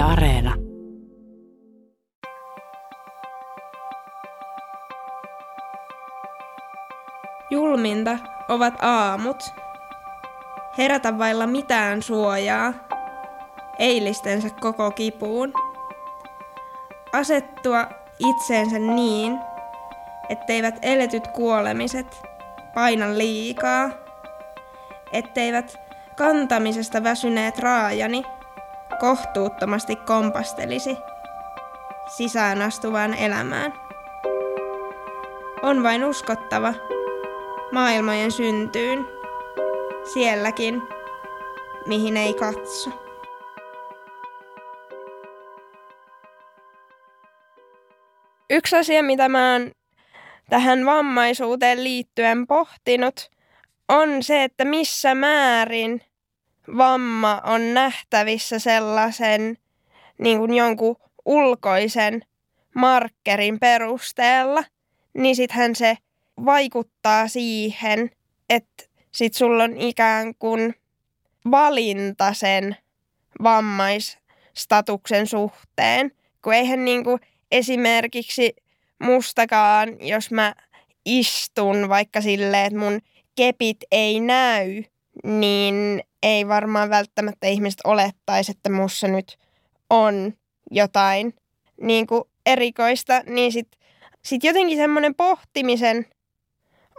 Areena. Julminta ovat aamut. Herätä vailla mitään suojaa. Eilistensä koko kipuun. Asettua itseensä niin, etteivät eletyt kuolemiset paina liikaa. Etteivät kantamisesta väsyneet raajani kohtuuttomasti kompastelisi sisään astuvaan elämään. On vain uskottava maailmojen syntyyn, sielläkin, mihin ei katso. Yksi asia, mitä mä oon tähän vammaisuuteen liittyen pohtinut, on se, että missä määrin vamma on nähtävissä sellaisen niin kuin jonkun ulkoisen markkerin perusteella, niin sittenhän se vaikuttaa siihen, että sit sulla on ikään kuin valinta sen vammaisstatuksen suhteen. Kun eihän niin kuin esimerkiksi mustakaan, jos mä istun vaikka silleen, että mun kepit ei näy, niin ei varmaan välttämättä ihmiset olettaisi, että mussa nyt on jotain niin kuin erikoista, niin sitten sit jotenkin semmoinen pohtimisen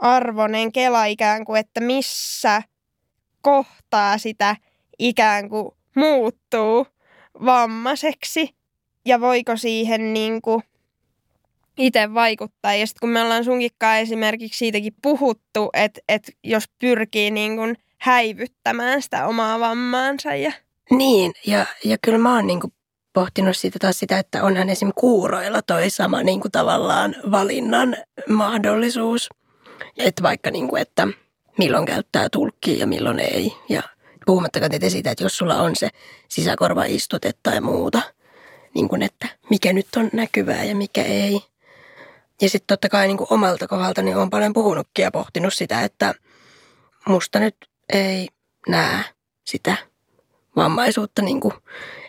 arvoinen kela ikään kuin, että missä kohtaa sitä ikään kuin muuttuu vammaiseksi ja voiko siihen niin kuin itse vaikuttaa. Ja sitten kun me ollaan sunkikkaa esimerkiksi siitäkin puhuttu, että, että jos pyrkii niin kuin häivyttämään sitä omaa vammaansa. Ja... Niin, ja, ja kyllä mä oon niin kuin pohtinut siitä taas sitä, että onhan esimerkiksi kuuroilla toi sama niin kuin tavallaan valinnan mahdollisuus. Että vaikka niin kuin, että milloin käyttää tulkkia ja milloin ei. Ja puhumattakaan tietysti siitä, että jos sulla on se sisäkorvaistute tai muuta, niin kuin, että mikä nyt on näkyvää ja mikä ei. Ja sitten totta kai niin kuin omalta kohdalta niin olen paljon puhunutkin ja pohtinut sitä, että musta nyt ei näe sitä vammaisuutta, niin kuin,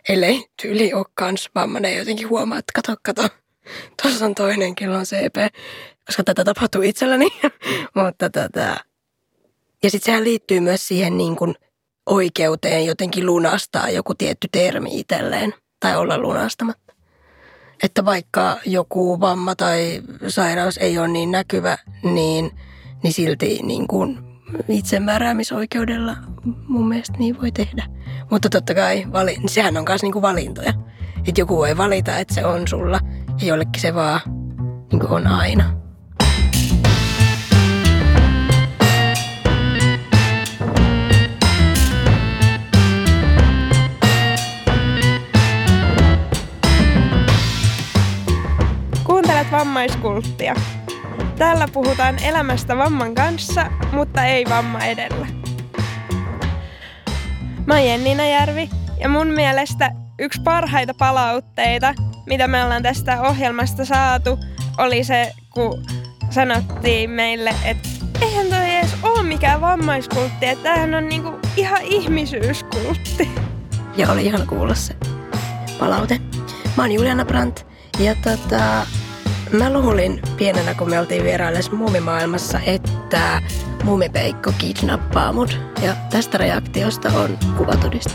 ellei tyyli ole kans vammainen jotenkin huomaa, että kato, kato, tuossa on toinen, kello on CP, koska tätä tapahtuu itselläni. Mutta tätä. Ja sitten sehän liittyy myös siihen niin kuin oikeuteen jotenkin lunastaa joku tietty termi itselleen tai olla lunastamatta. Että vaikka joku vamma tai sairaus ei ole niin näkyvä, niin, niin silti niin kuin itsemääräämisoikeudella mun mielestä niin voi tehdä. Mutta totta kai vali, sehän on myös niinku valintoja. Että joku voi valita, että se on sulla ja jollekin se vaan niinku on aina. Kuuntelet vammaiskulttia. Täällä puhutaan elämästä vamman kanssa, mutta ei vamma edellä. Mä oon Jenni Järvi ja mun mielestä yksi parhaita palautteita, mitä me ollaan tästä ohjelmasta saatu, oli se, kun sanottiin meille, että eihän toi edes ole mikään vammaiskultti, että tämähän on niinku ihan ihmisyyskultti. Ja oli ihan kuulla se palaute. Mä oon Juliana Brandt ja tota, Mä luulin pienenä, kun me oltiin vieraillessa muumimaailmassa, että muumipeikko kidnappaa mut. Ja tästä reaktiosta on kuvatodiste.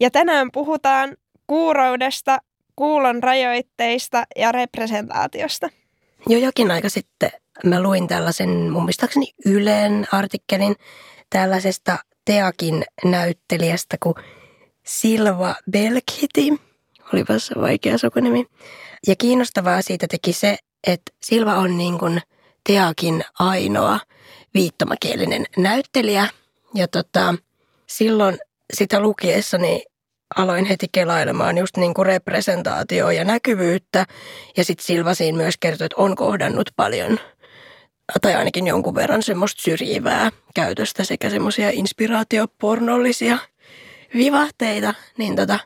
Ja tänään puhutaan kuuroudesta, kuulon rajoitteista ja representaatiosta. Jo jokin aika sitten mä luin tällaisen mun muistaakseni Ylen artikkelin tällaisesta Teakin näyttelijästä kuin Silva Belkiti. Olipa se vaikea sukunimi. Ja kiinnostavaa siitä teki se, että Silva on niin kuin Teakin ainoa viittomakielinen näyttelijä. Ja tota, silloin sitä lukiessani aloin heti kelailemaan just niin kuin representaatioa ja näkyvyyttä. Ja sitten Silva siinä myös kertoi, että on kohdannut paljon tai ainakin jonkun verran semmoista syrjivää käytöstä sekä semmoisia inspiraatiopornollisia vivahteita, niin tota,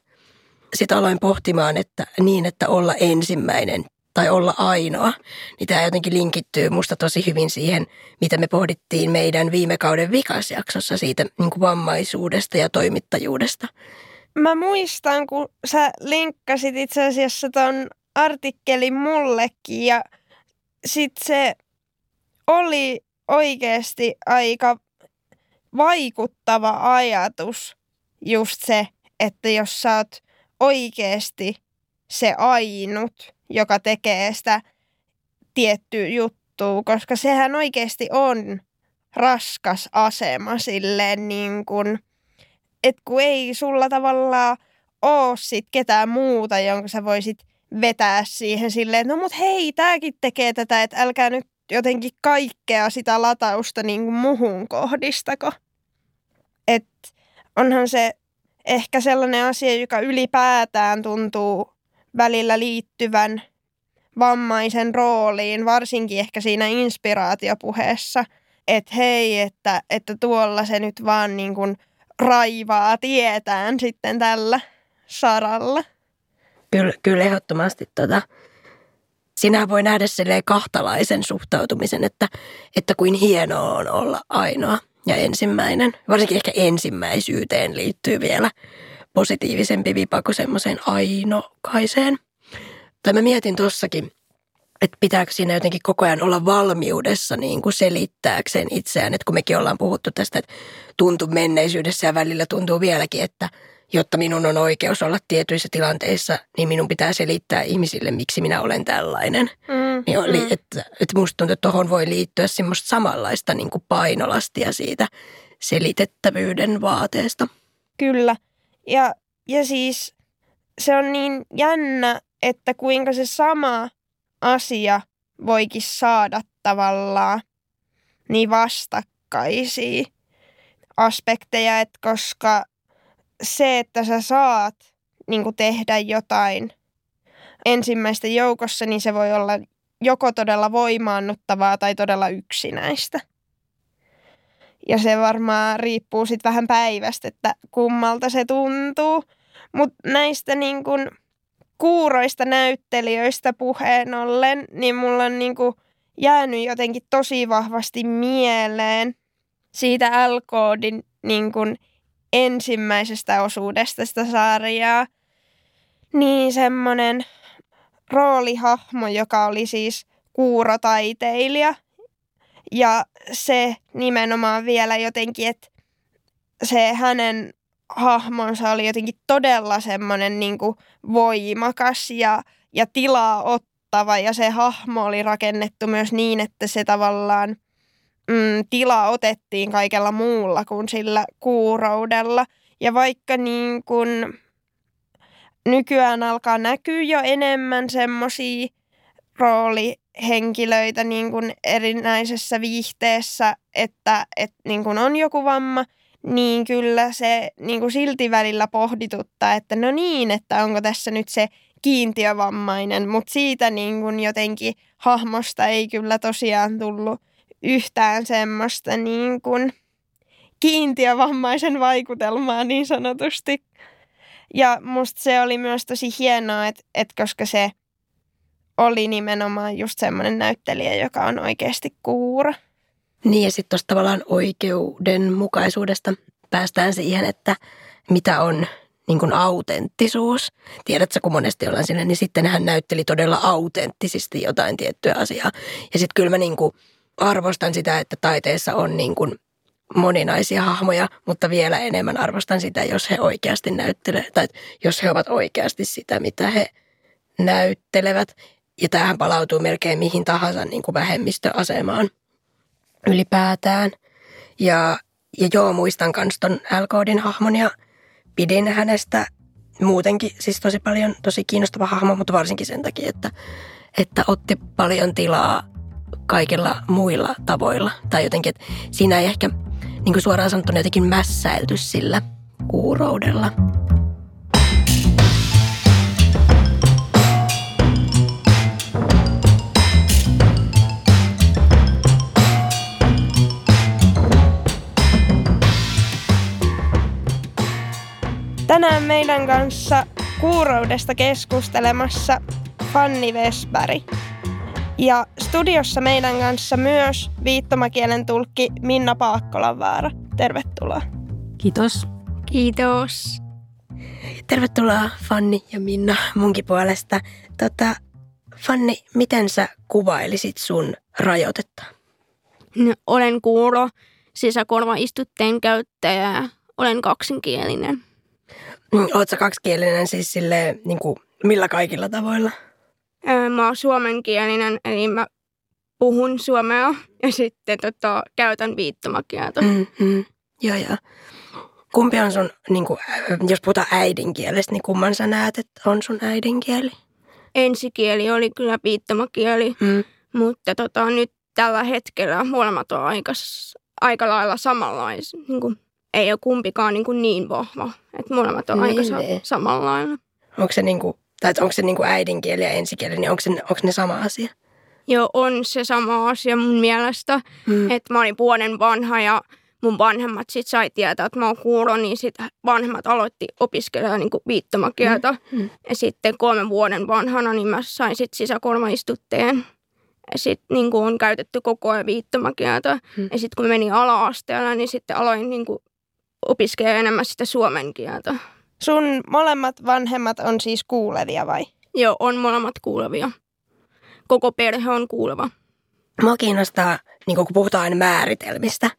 sitten aloin pohtimaan, että niin, että olla ensimmäinen tai olla ainoa, niin tämä jotenkin linkittyy musta tosi hyvin siihen, mitä me pohdittiin meidän viime kauden vikasjaksossa siitä niin kuin vammaisuudesta ja toimittajuudesta. Mä muistan, kun sä linkkasit itse asiassa ton artikkelin mullekin ja sit se oli oikeasti aika vaikuttava ajatus just se, että jos sä oot oikeasti se ainut, joka tekee sitä tiettyä juttua, koska sehän oikeasti on raskas asema silleen niin kuin, että kun ei sulla tavallaan oo sit ketään muuta, jonka sä voisit vetää siihen silleen, no mut hei, tääkin tekee tätä, että älkää nyt jotenkin kaikkea sitä latausta niin kuin muhun kohdistako. Et onhan se ehkä sellainen asia, joka ylipäätään tuntuu välillä liittyvän vammaisen rooliin, varsinkin ehkä siinä inspiraatiopuheessa, että hei, että, että tuolla se nyt vaan niin kuin raivaa tietään sitten tällä saralla. Kyllä, kyllä ehdottomasti tota, sinähän voi nähdä kahtalaisen suhtautumisen, että, että kuin hienoa on olla ainoa ja ensimmäinen. Varsinkin ehkä ensimmäisyyteen liittyy vielä positiivisempi vipa kuin semmoiseen ainokaiseen. Tai mä mietin tossakin, että pitääkö siinä jotenkin koko ajan olla valmiudessa niin kuin selittääkseen itseään. Että kun mekin ollaan puhuttu tästä, että tuntuu menneisyydessä ja välillä tuntuu vieläkin, että jotta minun on oikeus olla tietyissä tilanteissa, niin minun pitää selittää ihmisille, miksi minä olen tällainen. Mm, niin oli, mm. että, että musta tuntuu, että tuohon voi liittyä semmoista samanlaista niin kuin painolastia siitä selitettävyyden vaateesta. Kyllä. Ja, ja siis se on niin jännä, että kuinka se sama asia voikin saada tavallaan niin vastakkaisia aspekteja, että koska se, että sä saat niin tehdä jotain ensimmäistä joukossa, niin se voi olla joko todella voimaannuttavaa tai todella yksinäistä. Ja se varmaan riippuu sitten vähän päivästä, että kummalta se tuntuu. Mutta näistä niin kun kuuroista näyttelijöistä puheen ollen, niin mulla on niin kun jäänyt jotenkin tosi vahvasti mieleen siitä L-koodin niin kun ensimmäisestä osuudesta sitä sarjaa. Niin semmonen roolihahmo, joka oli siis kuurotaiteilija, ja se nimenomaan vielä jotenkin, että se hänen hahmonsa oli jotenkin todella semmoinen niin voimakas ja, ja tilaa ottava. Ja se hahmo oli rakennettu myös niin, että se tavallaan mm, tilaa otettiin kaikella muulla kuin sillä kuuroudella. Ja vaikka niin kuin nykyään alkaa näkyä jo enemmän semmoisia rooli henkilöitä niin kuin erinäisessä viihteessä, että, että niin kuin on joku vamma, niin kyllä se niin kuin silti välillä pohdituttaa, että no niin, että onko tässä nyt se kiintiövammainen, mutta siitä niin kuin jotenkin hahmosta ei kyllä tosiaan tullut yhtään semmoista niin kuin kiintiövammaisen vaikutelmaa niin sanotusti. Ja musta se oli myös tosi hienoa, että, että koska se – oli nimenomaan just semmoinen näyttelijä, joka on oikeasti kuuro. Niin ja sitten tuosta tavallaan oikeudenmukaisuudesta päästään siihen, että mitä on niin kuin autenttisuus. Tiedätkö, kun monesti ollaan sinne, niin sitten hän näytteli todella autenttisesti jotain tiettyä asiaa. Ja sitten kyllä mä niin kuin arvostan sitä, että taiteessa on niin kuin moninaisia hahmoja, mutta vielä enemmän arvostan sitä, jos he oikeasti näyttelevät, tai jos he ovat oikeasti sitä, mitä he näyttelevät. Ja tähän palautuu melkein mihin tahansa niin kuin vähemmistöasemaan ylipäätään. Ja, ja joo, muistan myös ton L-koodin hahmon ja pidin hänestä muutenkin siis tosi paljon, tosi kiinnostava hahmo, mutta varsinkin sen takia, että, että otti paljon tilaa kaikilla muilla tavoilla. Tai jotenkin, että siinä ei ehkä niin kuin suoraan sanottuna jotenkin mässäilty sillä kuuroudella. Tänään meidän kanssa kuuroudesta keskustelemassa Fanni Vesberg. Ja studiossa meidän kanssa myös viittomakielen tulkki Minna Paakkolanvaara. Tervetuloa. Kiitos. Kiitos. Tervetuloa Fanni ja Minna munkin puolesta. Tota, Fanni, miten sä kuvailisit sun rajoitetta? No, olen kuulo, sisäkorvaistutteen käyttäjä, olen kaksinkielinen. Mm, Oot sä kaksikielinen siis sille, niin kuin, millä kaikilla tavoilla? Mä oon suomenkielinen, eli mä puhun suomea ja sitten tota, käytän viittomakieltä. Mm, mm. Joo, joo. Kumpi on sun, niin kuin, jos puhutaan äidinkielestä, niin kumman sä näet, että on sun äidinkieli? Ensikieli oli kyllä viittomakieli, Mm. mutta tota, nyt tällä hetkellä molemmat on aika, aika lailla samanlaisia. Niin kuin, ei ole kumpikaan niin, kuin niin vahva, että molemmat on aika Niin, sa- niin. samanlailla. Onko se, niin kuin, tai että onko se niin kuin äidinkieli ja ensikieli, niin onko, se, onko ne sama asia? Joo, on se sama asia mun mielestä. Mm. että mä olin vuoden vanha ja mun vanhemmat sit sai tietää, että mä oon kuuro, niin sit vanhemmat aloitti opiskelemaan niin viittomakieltä. Mm. Ja sitten kolmen vuoden vanhana niin mä sain sit sisäkorvaistutteen. Ja sitten niin on käytetty koko ajan viittomakieltä. Mm. Ja sitten kun menin ala-asteella, niin sitten aloin niin opiskella enemmän sitä suomen kieltä. Sun molemmat vanhemmat on siis kuulevia vai? Joo, on molemmat kuulevia. Koko perhe on kuuleva. Mua kiinnostaa, niin kun puhutaan aina määritelmistä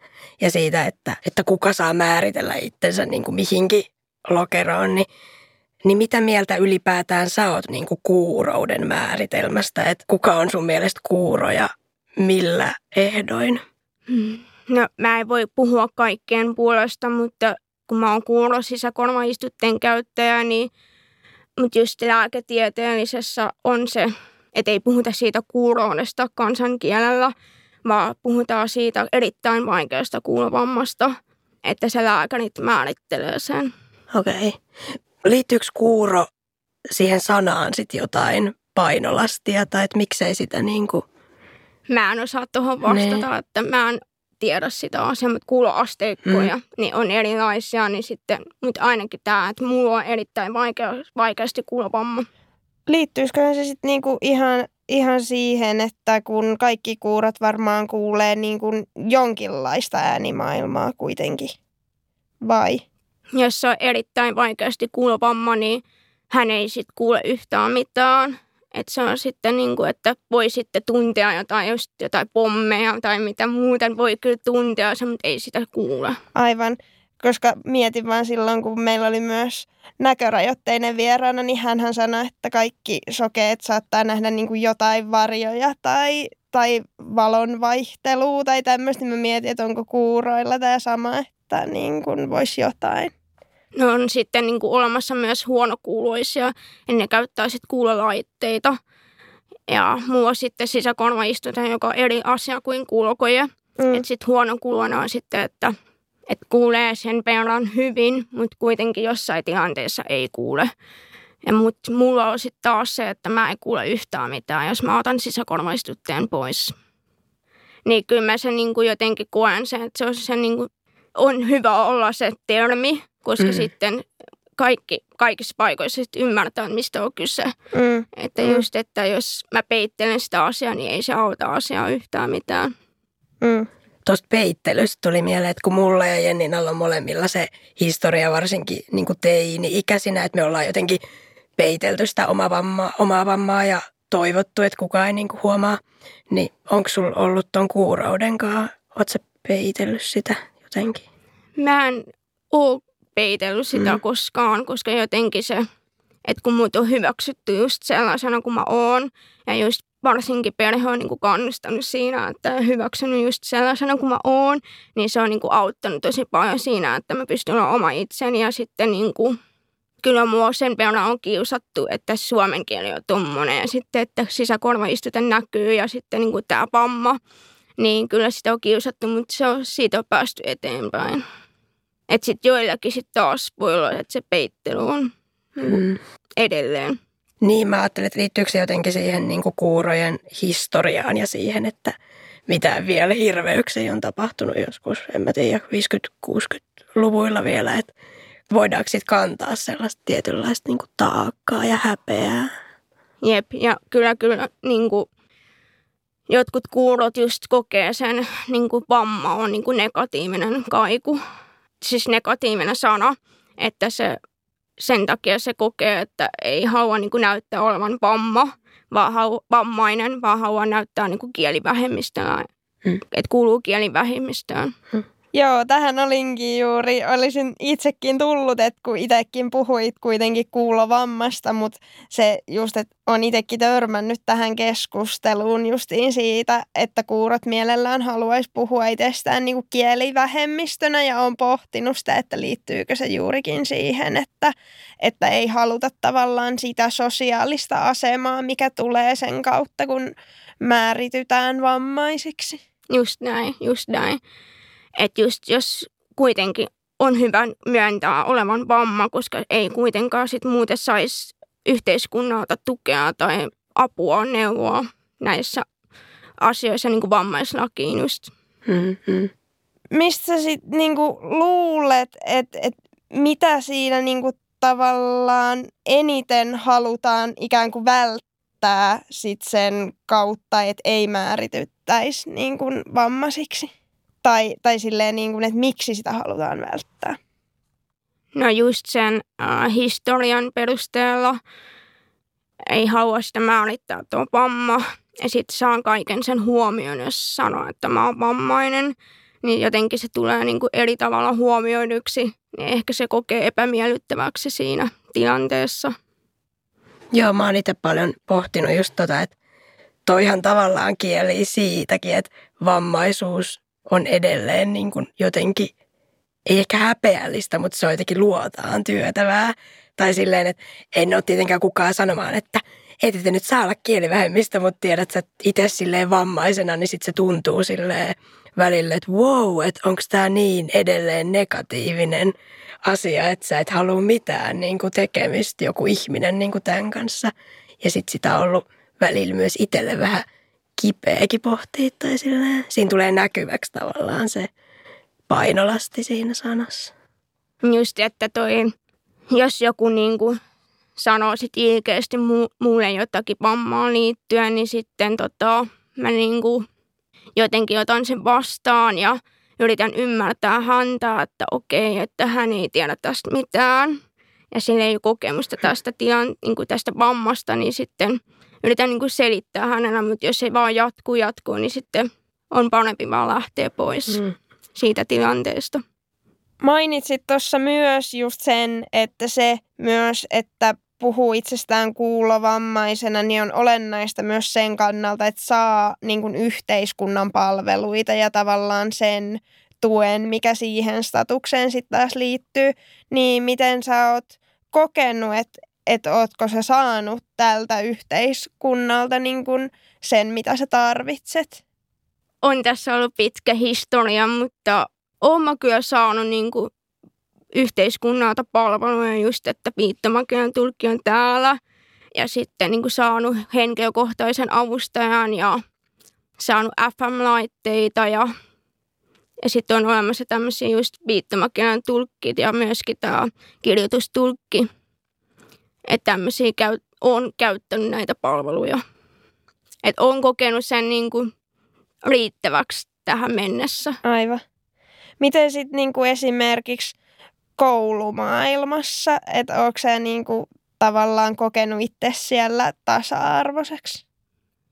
ja siitä, että, että kuka saa määritellä itsensä niin kuin mihinkin lokeroon, niin, niin mitä mieltä ylipäätään sä oot niin kuin kuurouden määritelmästä? Että kuka on sun mielestä kuuro ja millä ehdoin? Mm. No mä en voi puhua kaikkien puolesta, mutta kun mä oon kuullut sisäkorvaistutteen käyttäjä, niin mutta just lääketieteellisessä on se, että ei puhuta siitä kuuroudesta kansankielellä, vaan puhutaan siitä erittäin vaikeasta kuulovammasta, että se lääkärit määrittelee sen. Okei. Liittyykö kuuro siihen sanaan sitten jotain painolastia tai että miksei sitä niin kuin... Mä en osaa tuohon vastata, Niin. että mä en tiedä sitä asiaa, mutta kuuloasteikkoja mm. niin on erilaisia, niin sitten, mutta ainakin tämä, että mulla on erittäin vaikea, vaikeasti kuulovamma. Liittyisikö se sitten niinku ihan, ihan siihen, että kun kaikki kuurot varmaan kuulee niinku jonkinlaista äänimaailmaa kuitenkin? Vai? Jos se on erittäin vaikeasti kuulovamma, niin hän ei sitten kuule yhtään mitään. Että se on sitten niin kuin, että voi sitten tuntea jotain, just jotain pommeja tai mitä muuten voi kyllä tuntea, se, mutta ei sitä kuule. Aivan, koska mietin vaan silloin, kun meillä oli myös näkörajoitteinen vieraana, niin hän sanoi, että kaikki sokeet saattaa nähdä niin kuin jotain varjoja tai, tai valon vaihtelua tai tämmöistä. Mä mietin, että onko kuuroilla tämä sama, että niin kuin voisi jotain. Ne on sitten niin kuin olemassa myös huonokuuloisia, ja ne käyttää sitten kuulolaitteita. Ja mulla on sitten sisäkorvaistute, joka on eri asia kuin kuulokoje. Mm. Että sitten huonokuulona on sitten, että, että kuulee sen verran hyvin, mutta kuitenkin jossain tilanteessa ei kuule. Ja mut mulla on sitten taas se, että mä en kuule yhtään mitään, jos mä otan sisäkorvaistutteen pois. Niin kyllä mä sen niin kuin jotenkin koen sen, että se on, se niin kuin, on hyvä olla se termi, koska Mm. sitten kaikki, kaikissa paikoissa sit ymmärtää, mistä on kyse. Mm. Että Mm. just, että jos mä peittelen sitä asiaa, niin ei se auta asiaa yhtään mitään. Mm. Tuosta peittelystä tuli mieleen, että kun mulla ja Jenninalla on molemmilla se historia varsinkin niin kuin teini-ikäisinä, että me ollaan jotenkin peitelty sitä omaa vammaa, omaa vammaa ja toivottu, että kukaan ei niin kuin huomaa. Niin onko sulla ollut ton kuurouden kanssa, sä peitellyt sitä jotenkin? Mä en oo peitellyt sitä Mm. koskaan, koska jotenkin se, että kun mut on hyväksytty just sellaisena kuin mä oon, ja just varsinkin perhe on niinku kannustanut siinä, että hyväksynyt just sellaisena kuin mä oon, niin se on niinku auttanut tosi paljon siinä, että mä pystyn olemaan oma itseni ja sitten niinku, kyllä mua sen verran on kiusattu, että suomen kieli on tommonen ja sitten, että sisäkorvaistute näkyy ja sitten niinku tämä vamma, niin kyllä sitä on kiusattu, mutta se on, siitä on päästy eteenpäin. Että sitten joillakin sitten taas voi olla, että se peittely on niinku Mm. edelleen. Niin, mä ajattelin, että liittyykö se jotenkin siihen niin kuin kuurojen historiaan ja siihen, että mitä vielä hirveyksiä on tapahtunut joskus, en mä tiedä, 50-60-luvuilla vielä, että voidaanko sitten kantaa sellaista tietynlaista niin kuin taakkaa ja häpeää. Jep, ja kyllä kyllä niin kuin, jotkut kuurot just kokee sen niin kuin vamma on niin kuin negatiivinen kaiku, siis negatiivinen sana, että se, sen takia se kokee, että ei halua niin kuin näyttää olevan vamma, vaan hau, vammainen, vaan haluaa näyttää niin kuin kielivähemmistönä, hmm. että kuuluu kielivähemmistöön. Hmm. Joo, tähän olinkin juuri, olisin itsekin tullut, että kun itsekin puhuit kuitenkin kuulovammasta, mutta se just, että on itsekin törmännyt tähän keskusteluun justiin siitä, että kuurot mielellään haluaisi puhua itsestään niin kuin kielivähemmistönä ja on pohtinut sitä, että liittyykö se juurikin siihen, että, että ei haluta tavallaan sitä sosiaalista asemaa, mikä tulee sen kautta, kun määritytään vammaisiksi. Just näin, just näin. Että just jos kuitenkin on hyvä myöntää olevan vamma, koska ei kuitenkaan sit muuten saisi yhteiskunnalta tukea tai apua, neuvoa näissä asioissa niin kuin vammaislakiin just. Mm-hmm. Mistä sitten niinku luulet, että et mitä siinä niinku tavallaan eniten halutaan ikään kuin välttää sit sen kautta, että ei määrityttäisi niinku vammaisiksi? Tai, tai silleen, niin kuin, että miksi sitä halutaan välttää? No just sen äh, historian perusteella ei halua sitä määrittää tuo vamma. Ja sitten saan kaiken sen huomioon, jos sanoo, että mä oon vammainen. Niin jotenkin se tulee niin kuin eri tavalla huomioiduksi. Niin ehkä se kokee epämiellyttäväksi siinä tilanteessa. Joo, mä oon itse paljon pohtinut just tota, että toihan tavallaan kieli siitäkin, että vammaisuus on edelleen niin kuin jotenkin, ei ehkä häpeällistä, mutta se on jotenkin luotaan työtävää. Tai silleen, että en ole tietenkään kukaan sanomaan, että et te nyt saa olla kielivähemmistä, mutta tiedät, että itse silleen vammaisena, niin sitten se tuntuu silleen välillä, että wow, että onko tämä niin edelleen negatiivinen asia, että sä et halua mitään niin kuin tekemistä, joku ihminen niin kuin tämän kanssa. Ja sitten sitä on ollut välillä myös itselle vähän kipeäkin pohtia tai silleen. Siinä tulee näkyväksi tavallaan se painolasti siinä sanassa. Just, että toi, jos joku niin kuin sanoo sit ilkeästi mu- mulle jotakin vammaan liittyen, niin sitten tota, mä niin kuin jotenkin otan sen vastaan ja yritän ymmärtää häntä, että okei, että hän ei tiedä tästä mitään. Ja sillä ei ole kokemusta tästä, tilan, niin kuin tästä vammasta, niin sitten yritän niin kuin selittää hänellä, mutta jos ei vaan jatkuu jatkuu, niin sitten on parempi vaan lähteä pois mm. siitä tilanteesta. Mainitsit tuossa myös just sen, että se myös, että puhuu itsestään kuulovammaisena, niin on olennaista myös sen kannalta, että saa niin kuin yhteiskunnan palveluita ja tavallaan sen tuen, mikä siihen statukseen sitten taas liittyy. Niin miten sä oot kokenut, että että ootko sä saanut tältä yhteiskunnalta niin kun sen, mitä sä tarvitset? On tässä ollut pitkä historia, mutta oon mä kyllä saanut niin kuin yhteiskunnalta palveluja just, että viittomakielen tulkki on täällä ja sitten niin saanut henkilökohtaisen avustajan ja saanut FM-laitteita ja, ja sitten on olemassa tämmöisiä just viittomakielen tulkkit ja myöskin tämä kirjoitustulkki että tämmöisiä käy, on käyttänyt näitä palveluja. Että on kokenut sen niin kuin riittäväksi tähän mennessä. Aivan. Miten sitten niin kuin esimerkiksi koulumaailmassa, että onko se niin kuin tavallaan kokenut itse siellä tasa-arvoiseksi?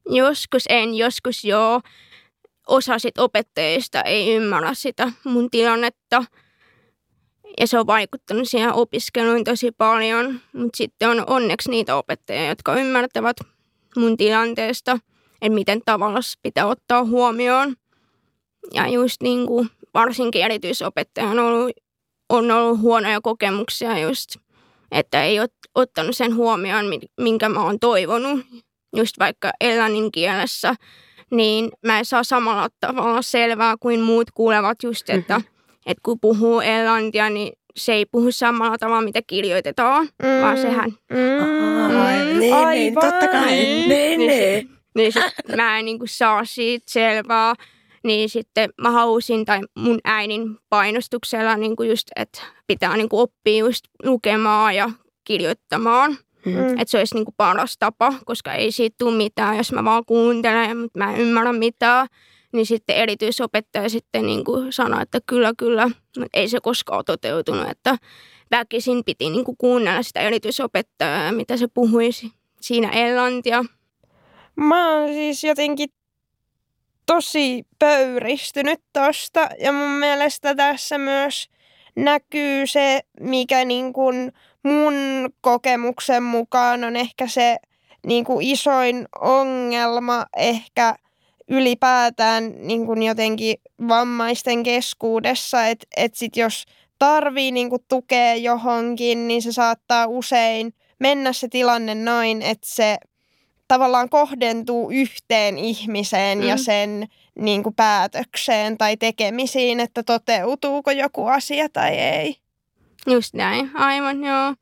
Joskus en, joskus joo. Osa sit opettajista ei ymmärrä sitä mun tilannetta – ja se on vaikuttanut siihen opiskeluun tosi paljon, mutta sitten on onneksi niitä opettajia, jotka ymmärtävät mun tilanteesta, että miten tavalla pitää ottaa huomioon. Ja just niin kuin varsinkin erityisopettaja on ollut, on ollut huonoja kokemuksia just, että ei ole ottanut sen huomioon, minkä mä oon toivonut. Just vaikka englannin kielessä, niin mä en saa samalla tavalla selvää kuin muut kuulevat just, että mm-hmm että kun puhuu englantia, niin se ei puhu samalla tavalla, mitä kirjoitetaan, mm. vaan sehän... Mm. Ai, niin, niin, niin, totta kai. Niin, niin, niin. niin. niin sit mä en niin kuin saa siitä selvää. Niin sitten mä halusin, tai mun äidin painostuksella niin kuin just, että pitää niin kuin oppia just lukemaan ja kirjoittamaan. Mm. Että se olisi niin kuin paras tapa, koska ei siitä tule mitään, jos mä vaan kuuntelen, mutta mä en ymmärrä mitään. Niin sitten erityisopettaja sitten niin kuin sanoi, että kyllä, kyllä, ei se koskaan toteutunut. Että väkisin piti niin kuin kuunnella sitä erityisopettajaa, mitä se puhuisi siinä englantia. Mä oon siis jotenkin tosi pöyristynyt tosta ja mun mielestä tässä myös näkyy se, mikä niin kuin mun kokemuksen mukaan on ehkä se niin kuin isoin ongelma ehkä ylipäätään niin kuin jotenkin vammaisten keskuudessa, että et sit jos tarvii niin kuin tukea johonkin, niin se saattaa usein mennä se tilanne noin, että se tavallaan kohdentuu yhteen ihmiseen mm. ja sen niin kuin päätökseen tai tekemisiin, että toteutuuko joku asia tai ei. Just näin, aivan joo.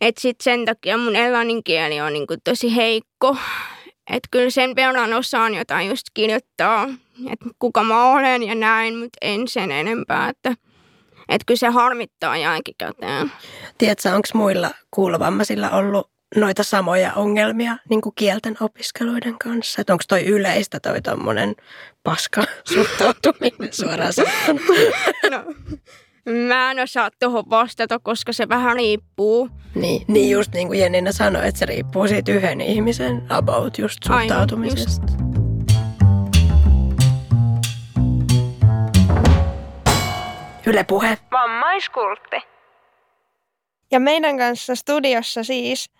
Et sit sen takia mun englannin kieli on niinku tosi heikko. Että kyllä sen verran osaan jotain just kirjoittaa, että kuka mä olen ja näin, mutta en sen enempää. Että et kyllä se harmittaa jälkikäteen. Tiedätkö, onko muilla kuulovammaisilla ollut noita samoja ongelmia niin kuin kielten opiskeluiden kanssa? Että onko toi yleistä toi tommonen paska suhtautuminen suoraan sanottuna? No, mä en osaa tuohon vastata, koska se vähän riippuu. Niin, niin just niin kuin Jenninä sanoi, että se riippuu siitä yhden ihmisen about just suhtautumisesta. Aivan, just. Yle Puhe. Vammaiskultti. Ja meidän kanssa studiossa siis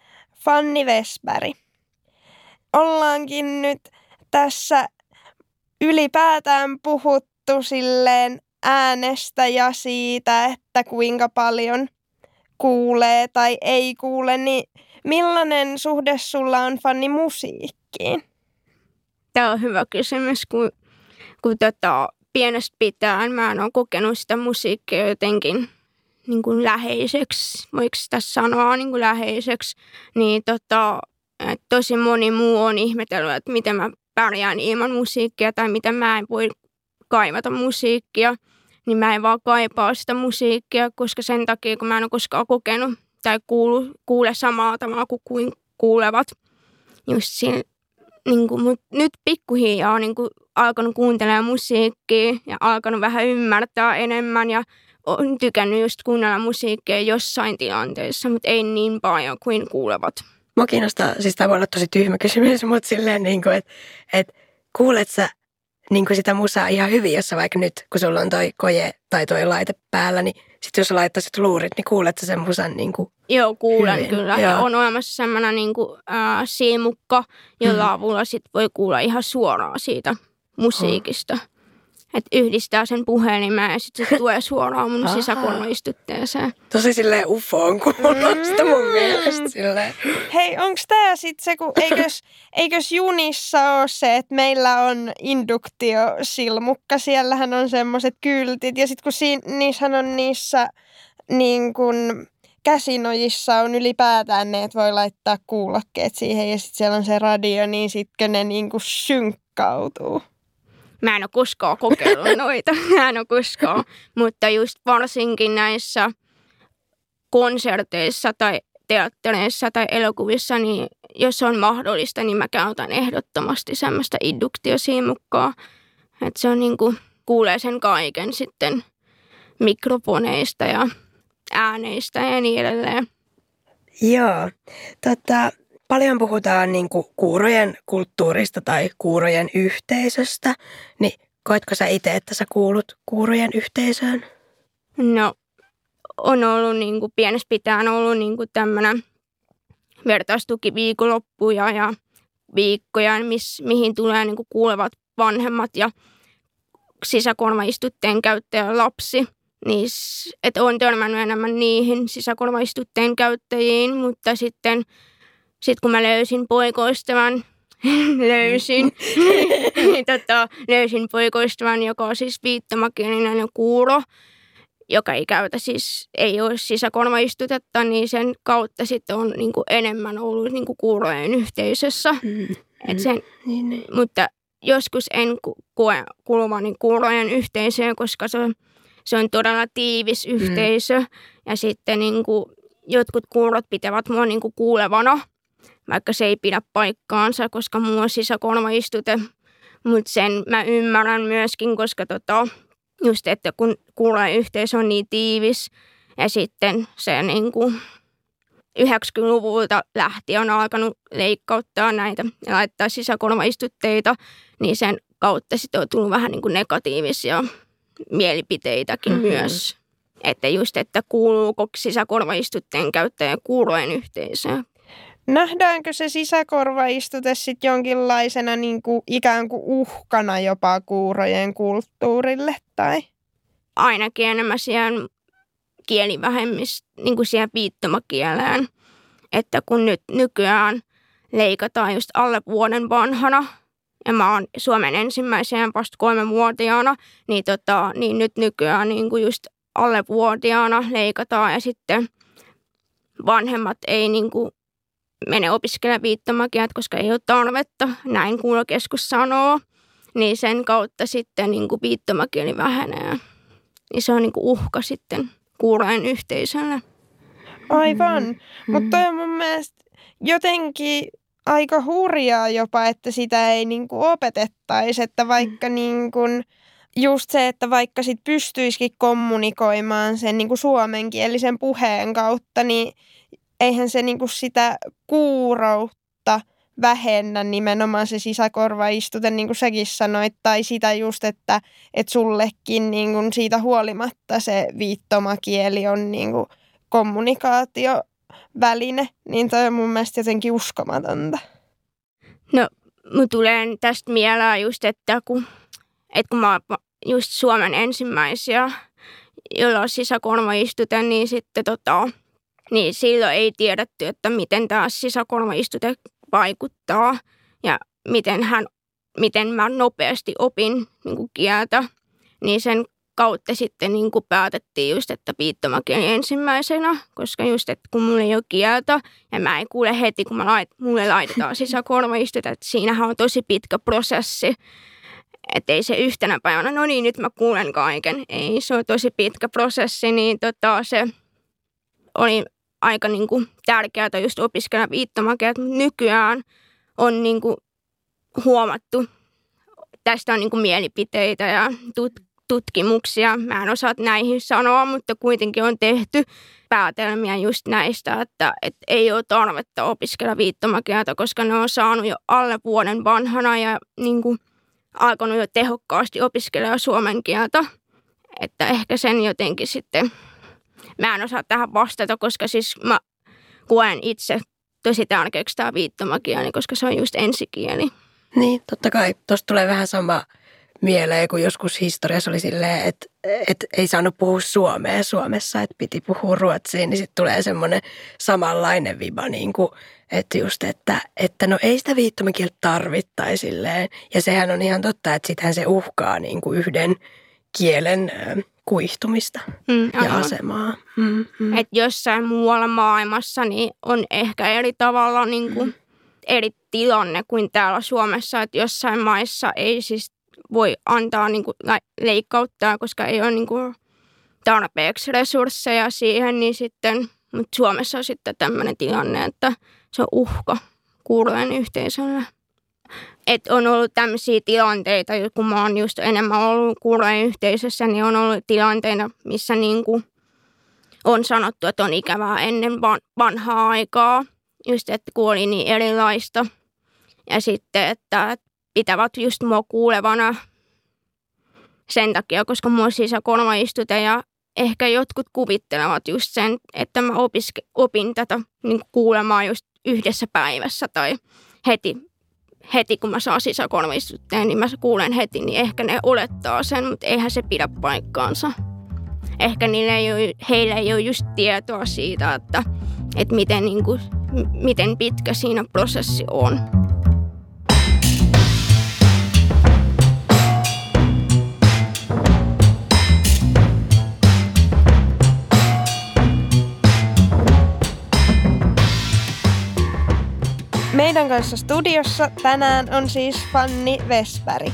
Fanni Vesberg. Ollaankin nyt tässä ylipäätään puhuttu silleen äänestä ja siitä, että kuinka paljon kuulee tai ei kuule, niin millainen suhde sulla on Fanni musiikkiin? Tämä on hyvä kysymys, kun, kun tota, pienestä pitäen mä en ole kokenut sitä musiikkia jotenkin niin kuin läheiseksi, voiko sitä sanoa niin kuin läheiseksi, niin tota, tosi moni muu on ihmetellyt, että miten mä pärjään ilman musiikkia tai miten mä en voi kaivata musiikkia, niin mä en vaan kaipaa sitä musiikkia, koska sen takia, kun mä en ole koskaan kokenut tai kuulu, kuule samaa tavalla kuin kuulevat. Just siinä, niin kuin, mut nyt pikkuhiljaa on niin kuin alkanut kuuntelemaan musiikkia ja alkanut vähän ymmärtää enemmän ja on tykännyt just kuunnella musiikkia jossain tilanteessa, mutta ei niin paljon kuin kuulevat. Mua kiinnostaa, siis tämä voi olla tosi tyhmä kysymys, mutta silleen niin kuin, että et, kuulet sä niin kuin sitä musaa ihan hyvin, jos sä vaikka nyt, kun sulla on toi koje tai toi laite päällä, niin sitten jos laittaisit luurit, niin kuulet sä sen musan niin kuin Joo, kuulen hyvin. kyllä. Joo. Ja on olemassa semmoinen niin kuin, äh, siimukka, jolla mm. avulla sit voi kuulla ihan suoraan siitä musiikista. Oh. Että yhdistää sen puhelimeen ja sitten se tulee suoraan mun sisäkorvaistutteeseen. Tosi silleen ufoon kuulosta mun mm. mielestä. Silleen. Hei, onko tämä sitten se, kun eikös, eikös junissa ole se, että meillä on induktiosilmukka, siellähän on semmoiset kyltit ja sitten kun si- niissähän on niissä niin kun, käsinojissa on ylipäätään ne, että voi laittaa kuulokkeet siihen ja sitten siellä on se radio, niin sitten ne niin kuin synkkautuu. Mä en ole koskaan kokeillut noita, mä en ole koskaan. Mutta just varsinkin näissä konserteissa tai teattereissa tai elokuvissa, niin jos on mahdollista, niin mä käytän ehdottomasti semmoista induktiosiimukkaa. Että se on niin kuin, kuulee sen kaiken sitten mikrofoneista ja ääneistä ja niin edelleen. Joo. Tota, paljon puhutaan niin kuin kuurojen kulttuurista tai kuurojen yhteisöstä, niin koetko sä itse, että sä kuulut kuurojen yhteisöön? No, on ollut niin kuin pienestä pitäen ollut niin kuin tämmöinen vertaistukiviikonloppuja ja viikkoja, miss, mihin tulee niin kuin kuulevat vanhemmat ja sisäkorvaistutteen käyttäjä lapsi. Niin, että on törmännyt enemmän niihin sisäkorvaistutteen käyttäjiin, mutta sitten sitten kun mä löysin poikoistavan, löysin, niin tota, löysin poikoistavan, joka on siis viittomakielinen kuuro, joka ei käytä siis, ei ole sisäkorvaistutetta, niin sen kautta sitten on niin kuin enemmän ollut niin kuin kuurojen yhteisössä. Mm, Et sen, niin, niin. Mutta joskus en koe kuuluvani kuurojen yhteisöön, koska se on, se on todella tiivis mm. yhteisö. Mm. Ja sitten niin kuin jotkut kuurot pitävät mua niin kuin kuulevana, vaikka se ei pidä paikkaansa, koska mulla on sisäkorvaistute. Mutta sen mä ymmärrän myöskin, koska tota, just, että kun kuulee yhteisö on niin tiivis ja sitten se niin kuin 90-luvulta lähtien on alkanut leikkauttaa näitä ja laittaa sisäkorvaistutteita, niin sen kautta sitten on tullut vähän niin kuin negatiivisia mielipiteitäkin mm-hmm. myös. Että just, että kuuluuko sisäkorvaistutteen käyttäjä kuurojen yhteisöön. Nähdäänkö se sisäkorvaistute sitten jonkinlaisena niin kuin ikään kuin uhkana jopa kuurojen kulttuurille? Tai? Ainakin enemmän siihen kielivähemmistä, niin kuin siihen viittomakieleen. Että kun nyt nykyään leikataan just alle vuoden vanhana, ja mä oon Suomen ensimmäisen vasta kolmenvuotiaana, niin, tota, niin nyt nykyään niin kuin just alle vuotiaana leikataan ja sitten vanhemmat ei niin kuin mene opiskelemaan viittomakieltä, koska ei ole tarvetta, näin kuulokeskus sanoo, niin sen kautta sitten niin kuin viittomakieli vähenee. Niin se on niin kuin uhka sitten kuurojen yhteisölle. Aivan, mm-hmm. mutta on mun mielestä jotenkin aika hurjaa jopa, että sitä ei niin kuin opetettaisi, että vaikka mm. niin kuin, just se, että vaikka sit pystyisikin kommunikoimaan sen niin kuin suomenkielisen puheen kautta, niin eihän se niin kuin sitä kuuroutta vähennä nimenomaan se sisäkorvaistute, niin kuin säkin sanoit, tai sitä just, että, että sullekin niin kuin siitä huolimatta se viittomakieli on niin kuin kommunikaatioväline, niin toi on mun mielestä jotenkin uskomatonta. No, mun tulee tästä mieleen just, että kun, että kun mä oon just Suomen ensimmäisiä, joilla on sisäkorvaistute, niin sitten tota, niin silloin ei tiedetty, että miten tämä sisäkorvaistute vaikuttaa ja miten, hän, miten mä nopeasti opin niin kuin kieltä. Niin sen kautta sitten niin kuin päätettiin just, että viittomakieli ensimmäisenä, koska just, että kun mulla ei ole kieltä ja mä en kuule heti, kun mä lait, mulle laitetaan sisäkorvaistusta, että siinähän on tosi pitkä prosessi. Että ei se yhtenä päivänä, no niin, nyt mä kuulen kaiken. Ei, se on tosi pitkä prosessi, niin tota, se oli aika niin kuin tärkeää just opiskella viittomakieltä, mutta nykyään on niin kuin huomattu, tästä on niin kuin mielipiteitä ja tut- tutkimuksia. Mä en osaa näihin sanoa, mutta kuitenkin on tehty päätelmiä just näistä, että, että ei ole tarvetta opiskella viittomakieltä, koska ne on saanut jo alle vuoden vanhana ja niin kuin, alkanut jo tehokkaasti opiskella suomen kieltä. Että ehkä sen jotenkin sitten mä en osaa tähän vastata, koska siis mä koen itse tosi tärkeäksi tämä viittomakieli, koska se on just ensikieli. Niin, totta kai. Tuosta tulee vähän sama mieleen, kun joskus historiassa oli silleen, että, että ei saanut puhua suomea Suomessa, että piti puhua ruotsiin, niin sitten tulee semmoinen samanlainen viba, niin kuin, että just, että, että no ei sitä viittomakieltä tarvittaisi. Ja sehän on ihan totta, että sittenhän se uhkaa niin kuin yhden kielen kuihtumista mm, ja asemaa. Mm, mm. Et jossain muualla maailmassa niin on ehkä eri tavalla niin kuin, mm. eri tilanne kuin täällä Suomessa, että jossain maissa ei siis voi antaa niin kuin, leikkauttaa, koska ei ole niin kuin, tarpeeksi resursseja siihen, niin sitten, mutta Suomessa on sitten tämmöinen tilanne, että se on uhka kuurojen yhteisölle että on ollut tämmöisiä tilanteita, kun mä oon just enemmän ollut kuurojen yhteisössä, niin on ollut tilanteita, missä niin kuin on sanottu, että on ikävää ennen vanhaa aikaa, just että kuoli niin erilaista. Ja sitten, että pitävät just mua kuulevana sen takia, koska mua sisäkorvaistute ja ehkä jotkut kuvittelevat just sen, että mä opin tätä niin kuulemaan just yhdessä päivässä tai heti heti kun mä saan sisäkorvistutteen, niin mä kuulen heti, niin ehkä ne olettaa sen, mutta eihän se pidä paikkaansa. Ehkä ei ole, heillä ei ole just tietoa siitä, että, että miten, niin kuin, miten pitkä siinä prosessi on. Meidän kanssa studiossa tänään on siis Fanni Vesperi.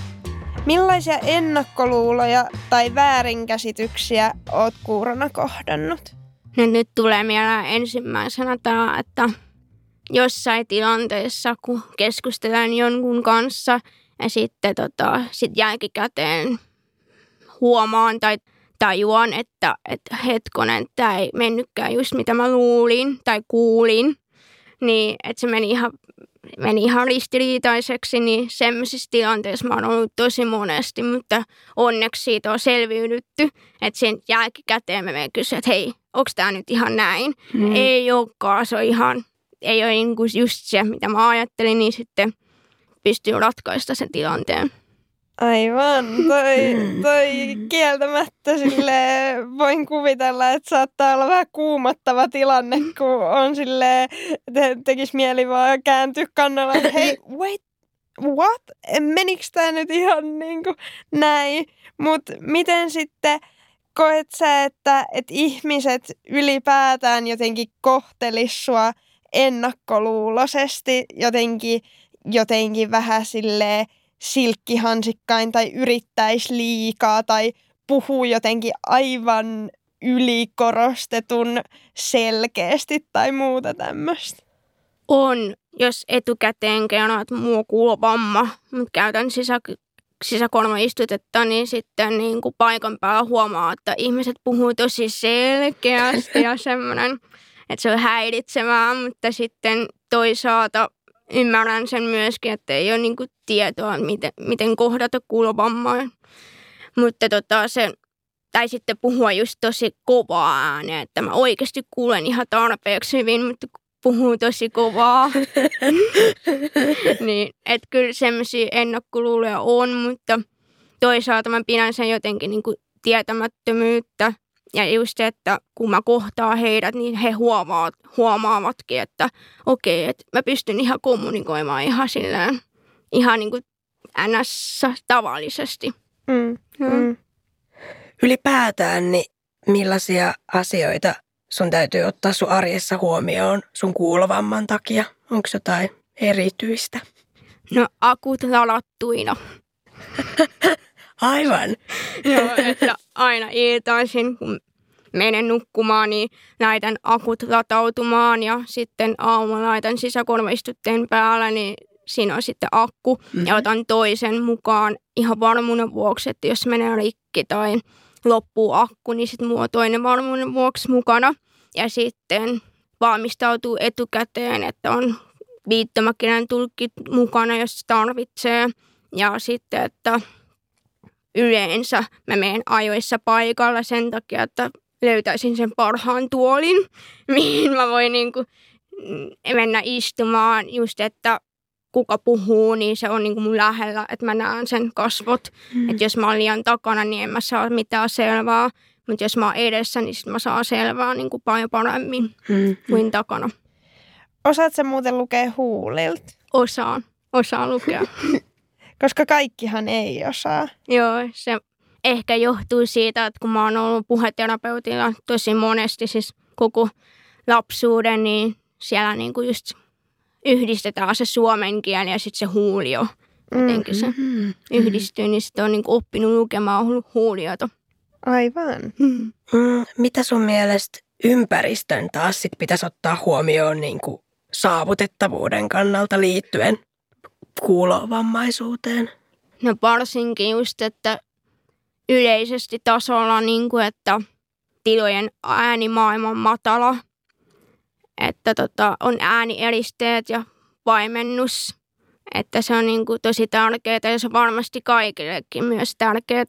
Millaisia ennakkoluuloja tai väärinkäsityksiä oot kuurona kohdannut? Nyt, nyt tulee mieleen ensimmäisenä tämä, että jossain tilanteessa, kun keskustelen jonkun kanssa ja sitten tota, sit jälkikäteen huomaan tai tajuan, että, että hetkonen, tämä ei mennytkään just mitä mä luulin tai kuulin, niin että se meni ihan, meni ihan ristiriitaiseksi, niin semmoisissa tilanteissa mä oon ollut tosi monesti, mutta onneksi siitä on selviydytty, että sen jälkikäteen mä menen kysyä, että hei, onko tämä nyt ihan näin? Mm. Ei olekaan, se on ihan, ei ole niin kuin just se, mitä mä ajattelin, niin sitten pystyy ratkaista sen tilanteen. Aivan, toi, toi kieltämättä sille voin kuvitella, että saattaa olla vähän kuumottava tilanne, kun on sille te, tekisi mieli vaan kääntyä kannalla, että hei, wait, what? Menikö tämä nyt ihan niin kuin näin? Mutta miten sitten koet sä, että, että ihmiset ylipäätään jotenkin kohtelis sua ennakkoluuloisesti, jotenkin, jotenkin vähän silleen silkkihansikkain tai yrittäisi liikaa tai puhuu jotenkin aivan ylikorostetun selkeästi tai muuta tämmöistä. On, jos etukäteen kerron, että mulla kuuluu vamma, mutta käytän sisä, sisäkorvaistutetta, niin sitten niin kuin paikan päällä huomaa, että ihmiset puhuu tosi selkeästi ja semmoinen, että se on häiritsevää, mutta sitten toisaalta ymmärrän sen myöskin, että ei ole niin kuin tietoa, miten, miten kohdata kuulovammaa. Mutta tota, se, tai sitten puhua just tosi kovaa ääneen, että mä oikeasti kuulen ihan tarpeeksi hyvin, mutta puhuu tosi kovaa. niin, että kyllä semmoisia ennakkoluuloja on, mutta toisaalta mä pidän sen jotenkin niin kuin tietämättömyyttä. Ja just se, että kun mä kohtaan heidät, niin he huomaavat, huomaavatkin, että okei, että mä pystyn ihan kommunikoimaan ihan silleen, ihan niin kuin ns. tavallisesti. Mm. Mm. Ylipäätään, niin millaisia asioita sun täytyy ottaa sun arjessa huomioon sun kuulovamman takia? Onko jotain erityistä? No akut ladattuina. Aivan. Joo, että aina iltaisin, kun menen nukkumaan, niin laitan akut latautumaan ja sitten aamulla laitan sisäkorvaistutteen päällä, niin siinä on sitten akku mm-hmm. ja otan toisen mukaan ihan varmuuden vuoksi, että jos menee rikki tai loppuu akku, niin sitten mulla on toinen varmuuden vuoksi mukana ja sitten valmistautuu etukäteen, että on viittomakielen tulkki mukana, jos tarvitsee ja sitten, että yleensä mä menen ajoissa paikalla sen takia, että löytäisin sen parhaan tuolin, mihin mä voin niin kuin mennä istumaan. Just, että kuka puhuu, niin se on niin kuin mun lähellä, että mä näen sen kasvot. Mm. Että jos mä oon liian takana, niin en mä saa mitään selvää. Mutta jos mä oon edessä, niin sit mä saan selvää niin kuin paljon paremmin Mm. kuin takana. Osaat sä muuten lukea huulilta? Osaan, osaan lukea. Koska kaikkihan ei osaa. Joo, se ehkä johtuu siitä, että kun mä oon ollut puheterapeutilla tosi monesti, siis koko lapsuuden, niin siellä niinku just yhdistetään se suomen kieli ja sitten se huulio. Jotenkin se Mm. yhdistyy, niin sitten on niinku oppinut lukemaan hu- huuliota. Aivan. Mm. Mitä sun mielestä ympäristön taas sit pitäisi ottaa huomioon niin kuin saavutettavuuden kannalta liittyen kuulovammaisuuteen? No varsinkin just, että yleisesti tasolla, niin kuin, että tilojen äänimaailma on matala, että tota, on äänieristeet ja vaimennus, että se on niin kuin tosi tärkeää ja se on varmasti kaikillekin myös tärkeää,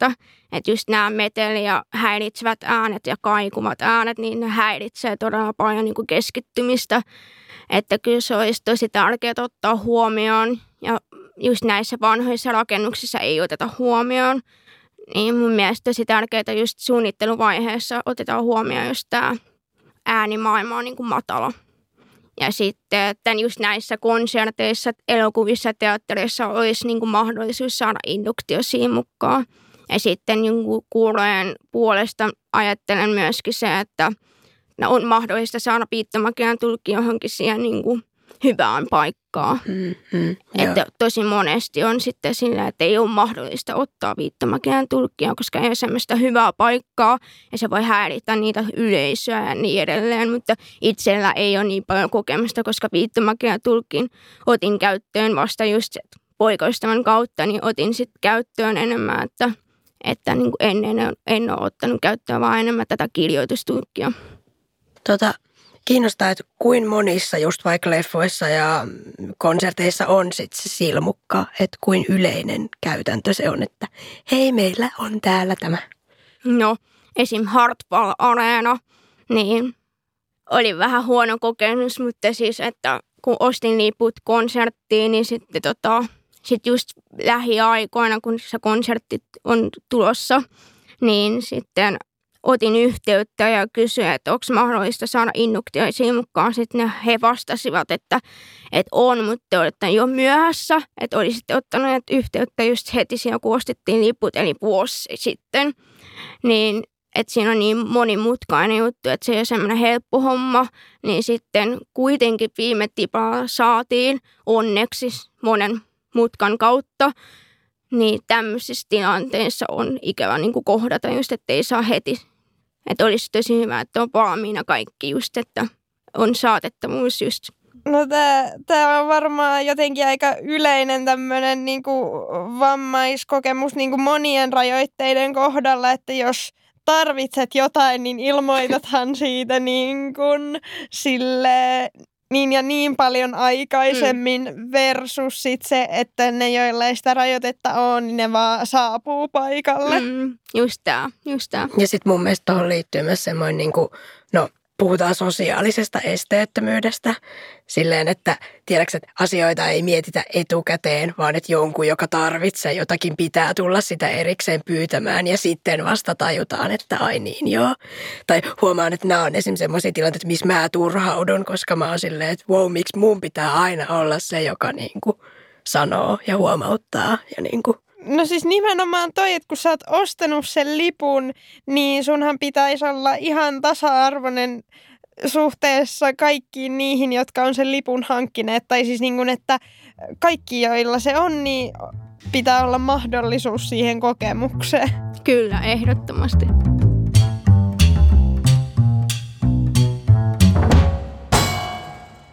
että just nämä meteli- ja häiritsevät äänet ja kaikuvat äänet, niin ne häiritsee todella paljon niin kuin keskittymistä, että kyllä se olisi tosi tärkeää ottaa huomioon just näissä vanhoissa rakennuksissa ei oteta huomioon. Niin mun mielestä tosi tärkeää just suunnitteluvaiheessa otetaan huomioon just tämä äänimaailma on niin kuin matala. Ja sitten, että just näissä konserteissa, elokuvissa teatterissa olisi niin kuin mahdollisuus saada induktio siihen mukaan. Ja sitten niin kuulojen puolesta ajattelen myöskin se, että no on mahdollista saada viittomakielen tulkki johonkin siihen niin kuin hyvään paikkaan. Mm, mm, Että tosi monesti on sitten sillä, että ei ole mahdollista ottaa viittomakielen tulkkia, koska ei ole semmoista hyvää paikkaa ja se voi häiritä niitä yleisöä ja niin edelleen. Mutta itsellä ei ole niin paljon kokemusta, koska viittomakielen tulkin otin käyttöön vasta just poikaystävän kautta, niin otin sitten käyttöön enemmän, että, että niin kuin ennen en, en ole ottanut käyttöön vaan enemmän tätä kirjoitustulkkia. Tota, kiinnostaa, että kuin monissa just vaikka leffoissa ja konserteissa on sit se silmukka, että kuin yleinen käytäntö se on, että hei meillä on täällä tämä. No, esim. Hartwall Areena, niin oli vähän huono kokemus, mutta siis, että kun ostin liput konserttiin, niin sitten tota, sit just lähiaikoina, kun se konsertti on tulossa, niin sitten otin yhteyttä ja kysyin, että onko mahdollista saada induktioisiin mukaan. Sitten he vastasivat, että, että on, mutta te olette jo myöhässä. Että olisitte ottaneet yhteyttä just heti siellä, kun ostettiin liput, eli vuosi sitten. Niin että siinä on niin monimutkainen juttu, että se ei ole semmoinen helppo homma, niin sitten kuitenkin viime tipaa saatiin onneksi monen mutkan kautta. Niin tämmöisissä tilanteissa on ikävä niin kuin kohdata just, että ei saa heti. Että olisi tosi hyvä, että on valmiina kaikki just, että on saatettavuus just. No tämä on varmaan jotenkin aika yleinen tämmöinen niinku vammaiskokemus niinku monien rajoitteiden kohdalla, että jos tarvitset jotain, niin ilmoitathan siitä niin sille niin ja niin paljon aikaisemmin mm. versus sit se, että ne, joilla ei sitä rajoitetta ole, niin ne vaan saapuu paikalle. Mm, just tää, just tää. Ja sitten mun mielestä tuohon liittyy myös semmoinen, niin kuin, no puhutaan sosiaalisesta esteettömyydestä silleen, että tiedätkö, että asioita ei mietitä etukäteen, vaan että jonkun, joka tarvitsee jotakin, pitää tulla sitä erikseen pyytämään ja sitten vasta tajutaan, että ai niin joo. Tai huomaan, että nämä on esimerkiksi sellaisia tilanteita, missä mä turhaudun, koska mä oon silleen, että wow, miksi mun pitää aina olla se, joka niin kuin sanoo ja huomauttaa ja niin kuin No siis nimenomaan toi, että kun sä oot ostanut sen lipun, niin sunhan pitäisi olla ihan tasa-arvoinen suhteessa kaikkiin niihin, jotka on sen lipun hankkineet. Tai siis niin kuin, että kaikki, joilla se on, niin pitää olla mahdollisuus siihen kokemukseen. Kyllä, ehdottomasti.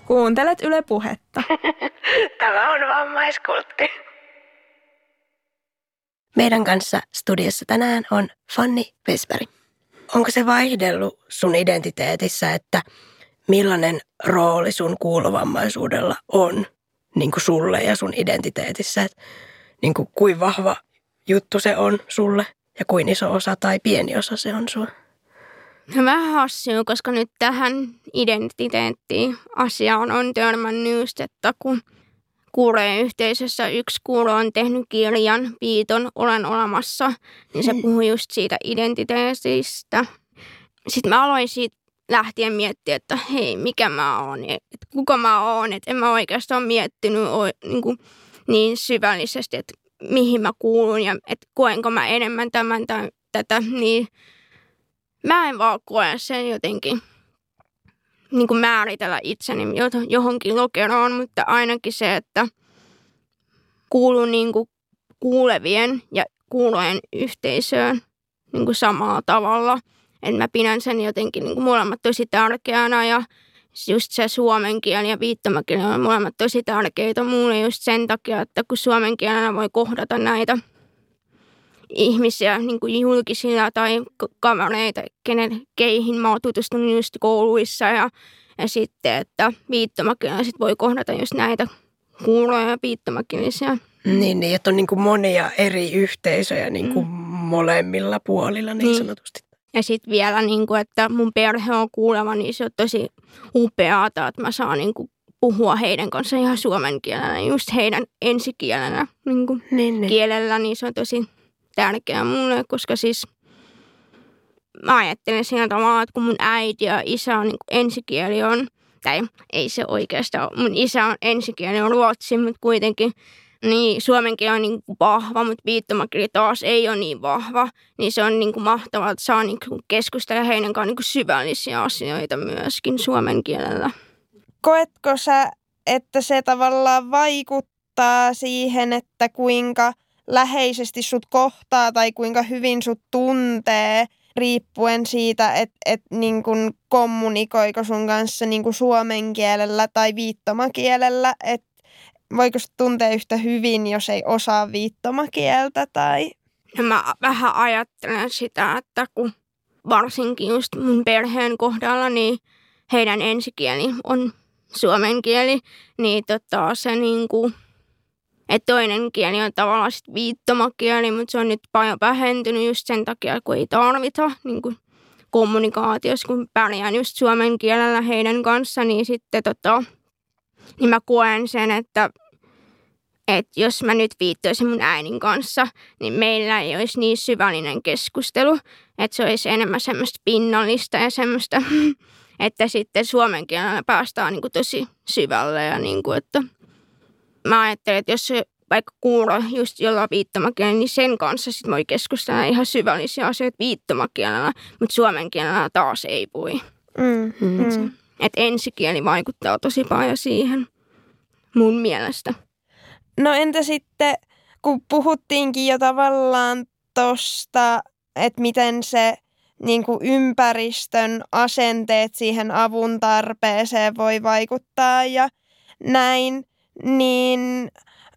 Kuuntelet Yle Puhetta. Tämä on vammaiskultti. Meidän kanssa studiossa tänään on Fanni Vesberg. Onko se vaihdellut sun identiteetissä, että millainen rooli sun kuulovammaisuudella on niin kuin sulle ja sun identiteetissä? Että niin kuin kuin vahva juttu se on sulle ja kuin iso osa tai pieni osa se on sulle? No vähän hassua, koska nyt tähän identiteettiin asiaan on törmännyt että kun kuurojen yhteisössä. Yksi kuuro on tehnyt kirjan Viiton Olen olemassa, niin se puhuu just siitä identiteetistä. Sitten mä aloin siitä lähtien miettiä, että hei, mikä mä oon, että kuka mä oon, että en mä oikeastaan miettinyt niin, kuin, niin syvällisesti, että mihin mä kuulun ja että koenko mä enemmän tämän tai tätä, niin mä en vaan koe sen jotenkin niin kuin määritellä itseni johonkin lokeroon, mutta ainakin se, että kuulun niin kuin kuulevien ja kuulojen yhteisöön niin kuin samalla tavalla. Että mä pidän sen jotenkin niin kuin molemmat tosi tärkeänä ja just se suomen kieli ja viittomakieli on molemmat tosi tärkeitä mulle just sen takia, että kun suomen kielenä voi kohdata näitä ihmisiä niin kuin julkisilla tai kavereita, kenen, keihin mä oon tutustunut just kouluissa ja, ja sitten, että viittomakielellä sit voi kohdata just näitä kuuloja ja viittomakielisiä. Niin, niin, että on niin kuin monia eri yhteisöjä niin kuin mm. molemmilla puolilla niin, niin sanotusti. Ja sitten vielä, niin kuin, että mun perhe on kuuleva, niin se on tosi upeaa, että mä saan niin kuin, puhua heidän kanssa ihan suomen kielellä, just heidän ensikielenä niin kuin, niin, niin. kielellä, niin se on tosi tärkeää mulle, koska siis mä ajattelen siinä tavalla, että kun mun äiti ja isä on niin ensikieli on, tai ei se oikeastaan mun isä on ensikieli on ruotsi, mutta kuitenkin niin suomen kieli on niin kuin vahva, mutta viittomakieli taas ei ole niin vahva, niin se on niin kuin mahtavaa, että saa niin kuin keskustella heidän kanssaan niin kuin syvällisiä asioita myöskin suomen kielellä. Koetko sä, että se tavallaan vaikuttaa siihen, että kuinka läheisesti sut kohtaa tai kuinka hyvin sut tuntee riippuen siitä, että et, niin kommunikoiko sun kanssa niin kun suomen kielellä tai viittomakielellä, että voiko tuntea yhtä hyvin, jos ei osaa viittomakieltä tai... No mä vähän ajattelen sitä, että kun varsinkin just mun perheen kohdalla, niin heidän ensikieli on suomen kieli, niin tota, se niinku, että toinen kieli on tavallaan sit viittomakieli, mutta se on nyt paljon vähentynyt just sen takia, kun ei tarvita niin kuin kommunikaatiossa, kun pärjään just suomen kielellä heidän kanssa, niin sitten tota, niin mä koen sen, että, että jos mä nyt viittoisin mun äidin kanssa, niin meillä ei olisi niin syvällinen keskustelu, että se olisi enemmän semmoista pinnallista ja semmoista, että sitten suomen kielellä päästään niin kuin tosi syvälle ja niin kuin, että mä ajattelen, että jos se vaikka kuulla just jollain viittomakielellä, niin sen kanssa sit voi keskustella ihan syvällisiä asioita viittomakielellä, mutta suomen kielellä taas ei voi. Mm, mm. Et ensikieli vaikuttaa tosi paljon siihen mun mielestä. No entä sitten, kun puhuttiinkin jo tavallaan tuosta, että miten se niin kuin ympäristön asenteet siihen avun tarpeeseen voi vaikuttaa ja näin, niin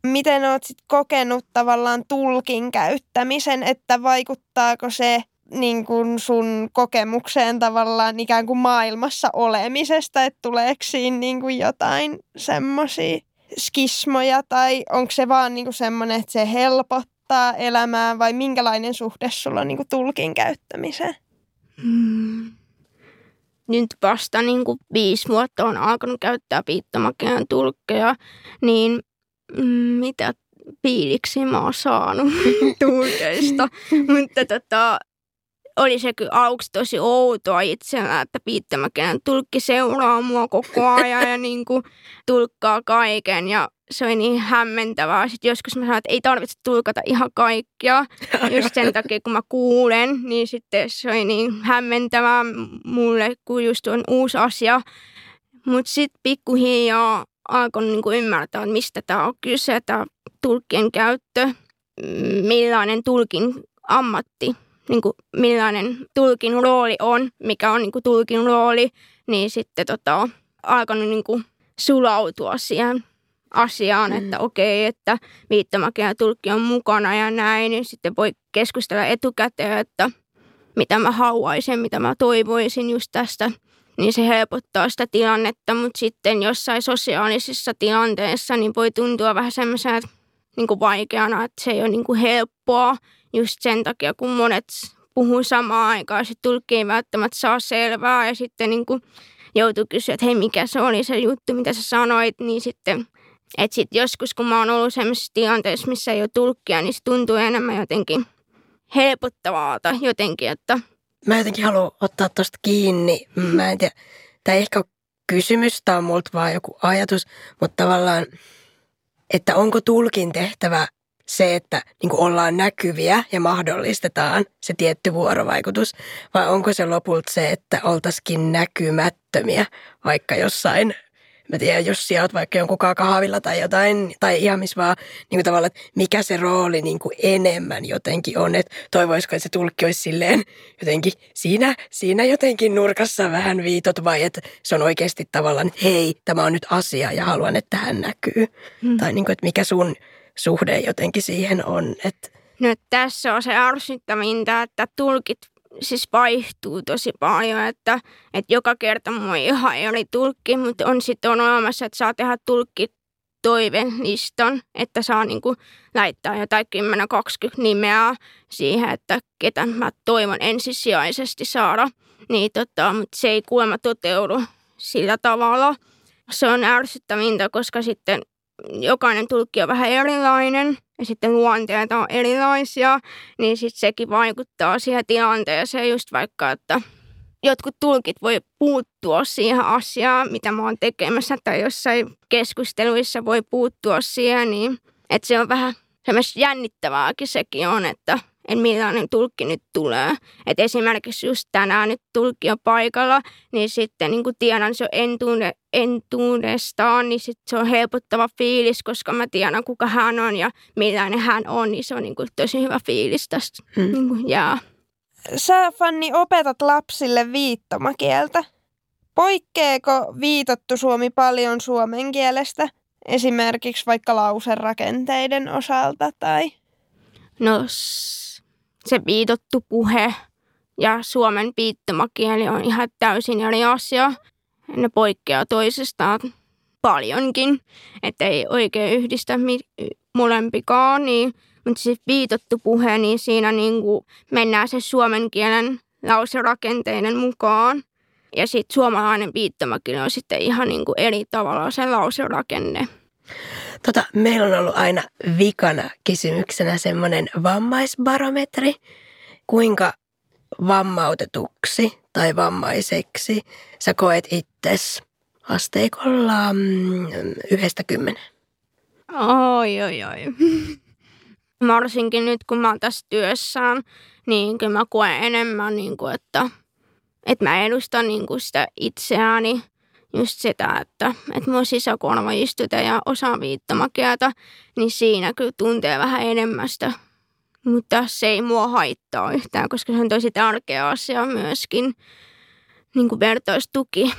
miten oot sit kokenut tavallaan tulkin käyttämisen, että vaikuttaako se niin kuin sun kokemukseen tavallaan ikään kuin maailmassa olemisesta, että tuleeko siinä niin kuin jotain semmoisia skismoja tai onko se vaan niin semmoinen, että se helpottaa elämää vai minkälainen suhde sulla on niin tulkin käyttämiseen? Hmm. Nyt vasta niin kuin viisi vuotta on alkanut käyttää viittomakielen tulkkeja, niin mm, mitä fiiliksi mä oon saanut tulkeista. Mutta tota, oli se kyllä aluksi tosi outoa itsellä, että viittomakielen tulkki seuraa mua koko ajan ja niin kuin tulkkaa kaiken. Ja se oli niin hämmentävää. Sitten joskus mä sanoin, että ei tarvitse tulkata ihan kaikkia. Just sen takia, kun mä kuulen, niin sitten se oli niin hämmentävää mulle, kun just on uusi asia. Mutta sitten pikkuhiljaa alkoi niin kuin ymmärtää, että mistä tämä on kyse, tämä tulkkien käyttö, millainen tulkin ammatti, niin kuin millainen tulkin rooli on, mikä on niin kuin tulkin rooli, niin sitten tota, alkanut niin kuin sulautua siihen asiaan, mm. että okei, että viittomakielen tulkki on mukana ja näin, niin sitten voi keskustella etukäteen, että mitä mä haluaisin, mitä mä toivoisin just tästä niin se helpottaa sitä tilannetta, mutta sitten jossain sosiaalisissa tilanteissa niin voi tuntua vähän semmoisena niin kuin vaikeana, että se ei ole niin kuin helppoa just sen takia, kun monet puhuu samaan aikaan, sitten tulkki ei välttämättä saa selvää ja sitten niin kuin joutuu kysyä, että hei mikä se oli se juttu, mitä sä sanoit, niin sitten että sitten joskus, kun mä oon ollut sellaisessa tilanteessa, missä ei ole tulkkia, niin se tuntuu enemmän jotenkin helpottavalta jotenkin, että Mä jotenkin haluan ottaa tuosta kiinni. Mä en tiedä, tämä ei ehkä ole kysymys, tämä on multa vaan joku ajatus, mutta tavallaan, että onko tulkin tehtävä se, että niin ollaan näkyviä ja mahdollistetaan se tietty vuorovaikutus, vai onko se lopulta se, että oltaisikin näkymättömiä vaikka jossain mä tiedän, jos sä oot vaikka jonkun kahvilla tai jotain, tai ihan missä vaan niin kuin tavallaan, että mikä se rooli niin kuin enemmän jotenkin on, että toivoisiko, että se tulkki olisi silleen jotenkin siinä, siinä jotenkin nurkassa vähän viitot, vai että se on oikeasti tavallaan, että hei, tämä on nyt asia ja haluan, että hän näkyy. Hmm. Tai niin kuin, että mikä sun suhde jotenkin siihen on, että No tässä on se ärsyttävintä, että tulkit siis vaihtuu tosi paljon, että, että joka kerta mulla on ihan eri tulkki, mutta on sitten on olemassa, että saa tehdä tulkki toivelistan, että saa niinku laittaa jotain 10-20 nimeä siihen, että ketä mä toivon ensisijaisesti saada. Niin tota, mutta se ei kuulemma toteudu sillä tavalla. Se on ärsyttävintä, koska sitten jokainen tulkki on vähän erilainen ja sitten luonteet on erilaisia, niin sitten sekin vaikuttaa siihen tilanteeseen just vaikka, että jotkut tulkit voi puuttua siihen asiaan, mitä mä oon tekemässä tai jossain keskusteluissa voi puuttua siihen, niin että se on vähän semmoista jännittävääkin sekin on, että, että millainen tulkki nyt tulee. Et esimerkiksi just tänään nyt tulkki on paikalla, niin sitten niin kuin tiedän se entuune, entuudestaan, niin sitten se on helpottava fiilis, koska mä tiedän kuka hän on ja millainen hän on, niin se on niin kuin tosi hyvä fiilis tästä. Mm. Niin kuin, jää. Sä, Fanni, opetat lapsille viittomakieltä. Poikkeeko viitottu suomi paljon suomen kielestä? Esimerkiksi vaikka lauserakenteiden osalta tai... No se viitottu puhe ja suomen viittomakieli on ihan täysin eri asia. Ne poikkeaa toisistaan paljonkin, että ei oikein yhdistä molempikaan, niin, mutta se viitottu puhe, niin siinä niin kuin mennään se suomen kielen lauserakenteiden mukaan. Ja sitten suomalainen viittomakieli on sitten ihan niin kuin eri tavalla se lauserakenne. Tota, meillä on ollut aina vikana kysymyksenä semmoinen vammaisbarometri. Kuinka vammautetuksi tai vammaiseksi sä koet itses asteikolla mm, yhdestä kymmenen? Oi, oi, oi. Varsinkin nyt, kun mä oon tässä työssään, niin kyllä mä koen enemmän, niin kuin, että, että mä edustan niin kuin sitä itseäni just sitä, että, että mun sisäkorva istuta ja osaa viittomakieltä, niin siinä kyllä tuntee vähän enemmän sitä. Mutta se ei mua haittaa yhtään, koska se on tosi tärkeä asia myöskin, niin kuin vertaistuki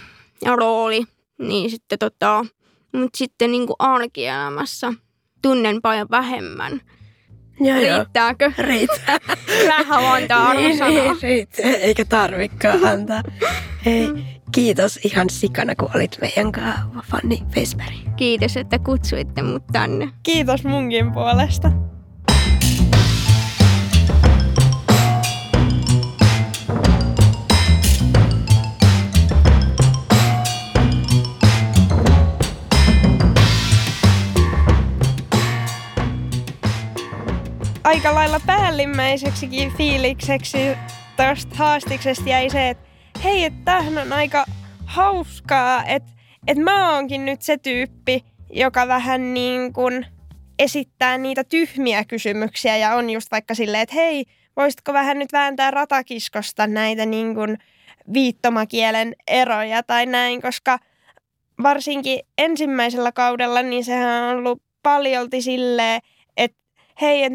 ja rooli. Niin sitten tota, mutta sitten niin kuin arkielämässä tunnen paljon vähemmän. Joo, Riittääkö? Riittää. Vähän monta niin, niin, riittää, eikä tarvikaan antaa. Hei, Kiitos ihan sikana, kun olit meidän kanssa, Fanni Faceberg. Kiitos, että kutsuitte mut tänne. Kiitos munkin puolesta. aika lailla päällimmäiseksikin fiilikseksi tästä haastiksesta jäi se, että hei, että on aika hauskaa, että, että mä oonkin nyt se tyyppi, joka vähän niin kuin esittää niitä tyhmiä kysymyksiä ja on just vaikka silleen, että hei, voisitko vähän nyt vääntää ratakiskosta näitä niin kuin viittomakielen eroja tai näin, koska varsinkin ensimmäisellä kaudella, niin sehän on ollut paljolti silleen, että hei, et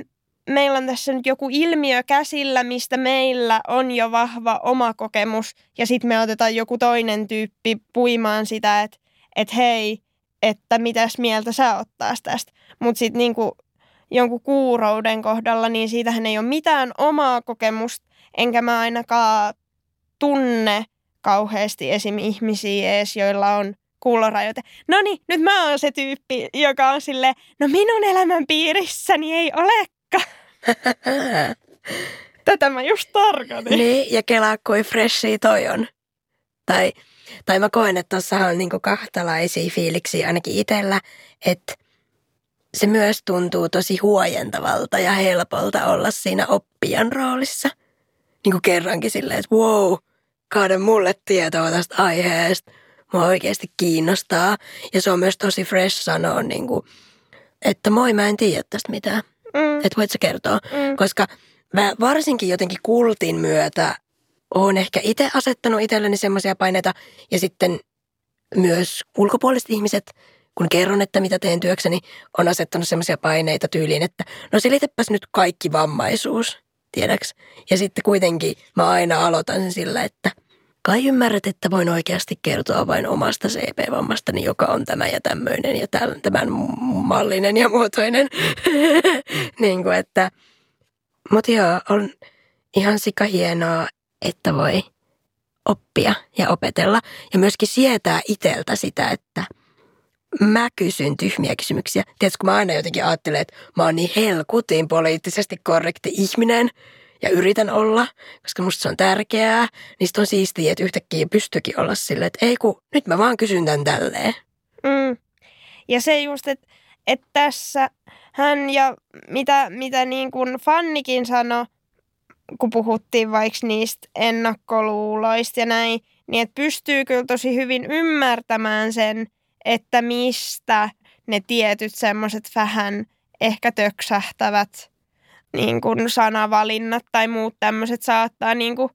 meillä on tässä nyt joku ilmiö käsillä, mistä meillä on jo vahva oma kokemus ja sitten me otetaan joku toinen tyyppi puimaan sitä, että et hei, että mitäs mieltä sä ottaas tästä. Mutta sitten niinku jonkun kuurouden kohdalla, niin siitähän ei ole mitään omaa kokemusta, enkä mä ainakaan tunne kauheasti esim. ihmisiä edes, joilla on kuulorajoite. No niin, nyt mä oon se tyyppi, joka on sille, no minun elämän piirissäni ei olekaan. Tätä mä just tarkoitin. Niin, ja kelaa kuin freshi toi on. Tai, tai mä koen, että tuossa on niinku kahtalaisia fiiliksiä ainakin itsellä, että se myös tuntuu tosi huojentavalta ja helpolta olla siinä oppijan roolissa. Niin kuin kerrankin silleen, että wow, kaada mulle tietoa tästä aiheesta. Mua oikeasti kiinnostaa. Ja se on myös tosi fresh sanoa, niin kuin, että moi, mä en tiedä tästä mitään. Mm. Että voit sä kertoa. Mm. Koska mä varsinkin jotenkin kultin myötä oon ehkä itse asettanut itselleni semmoisia paineita ja sitten myös ulkopuoliset ihmiset, kun kerron, että mitä teen työkseni, on asettanut semmoisia paineita tyyliin, että no selitäpäs nyt kaikki vammaisuus, tiedäks? Ja sitten kuitenkin mä aina aloitan sen sillä, että – kai ymmärrät, että voin oikeasti kertoa vain omasta CP-vammastani, joka on tämä ja tämmöinen ja tämän mallinen ja muotoinen. niin kuin, että, mutta joo, on ihan sika hienoa, että voi oppia ja opetella ja myöskin sietää iteltä sitä, että mä kysyn tyhmiä kysymyksiä. Tiedätkö, kun mä aina jotenkin ajattelen, että mä oon niin helkutin poliittisesti korrekti ihminen, ja yritän olla, koska musta se on tärkeää, niin on siistiä, että yhtäkkiä pystyikin olla silleen, että ei kun nyt mä vaan kysyn tämän tälleen. Mm. Ja se just, että, että tässä hän ja mitä, mitä niin kuin Fannikin sanoi, kun puhuttiin vaikka niistä ennakkoluuloista ja näin, niin että pystyy kyllä tosi hyvin ymmärtämään sen, että mistä ne tietyt semmoiset vähän ehkä töksähtävät niin kuin sanavalinnat tai muut tämmöiset saattaa niin kuin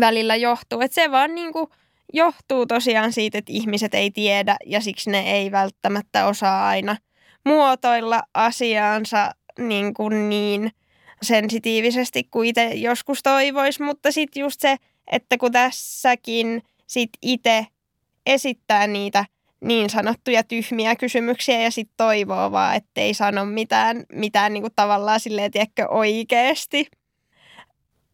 välillä johtua. Että se vaan niin kuin johtuu tosiaan siitä, että ihmiset ei tiedä ja siksi ne ei välttämättä osaa aina muotoilla asiaansa niin, kuin niin sensitiivisesti kuin itse joskus toivoisi. Mutta sitten just se, että kun tässäkin sit itse esittää niitä niin sanottuja tyhmiä kysymyksiä ja sitten toivoo vaan, ettei sano mitään, mitään niin kuin tavallaan silleen, tiedätkö, oikeasti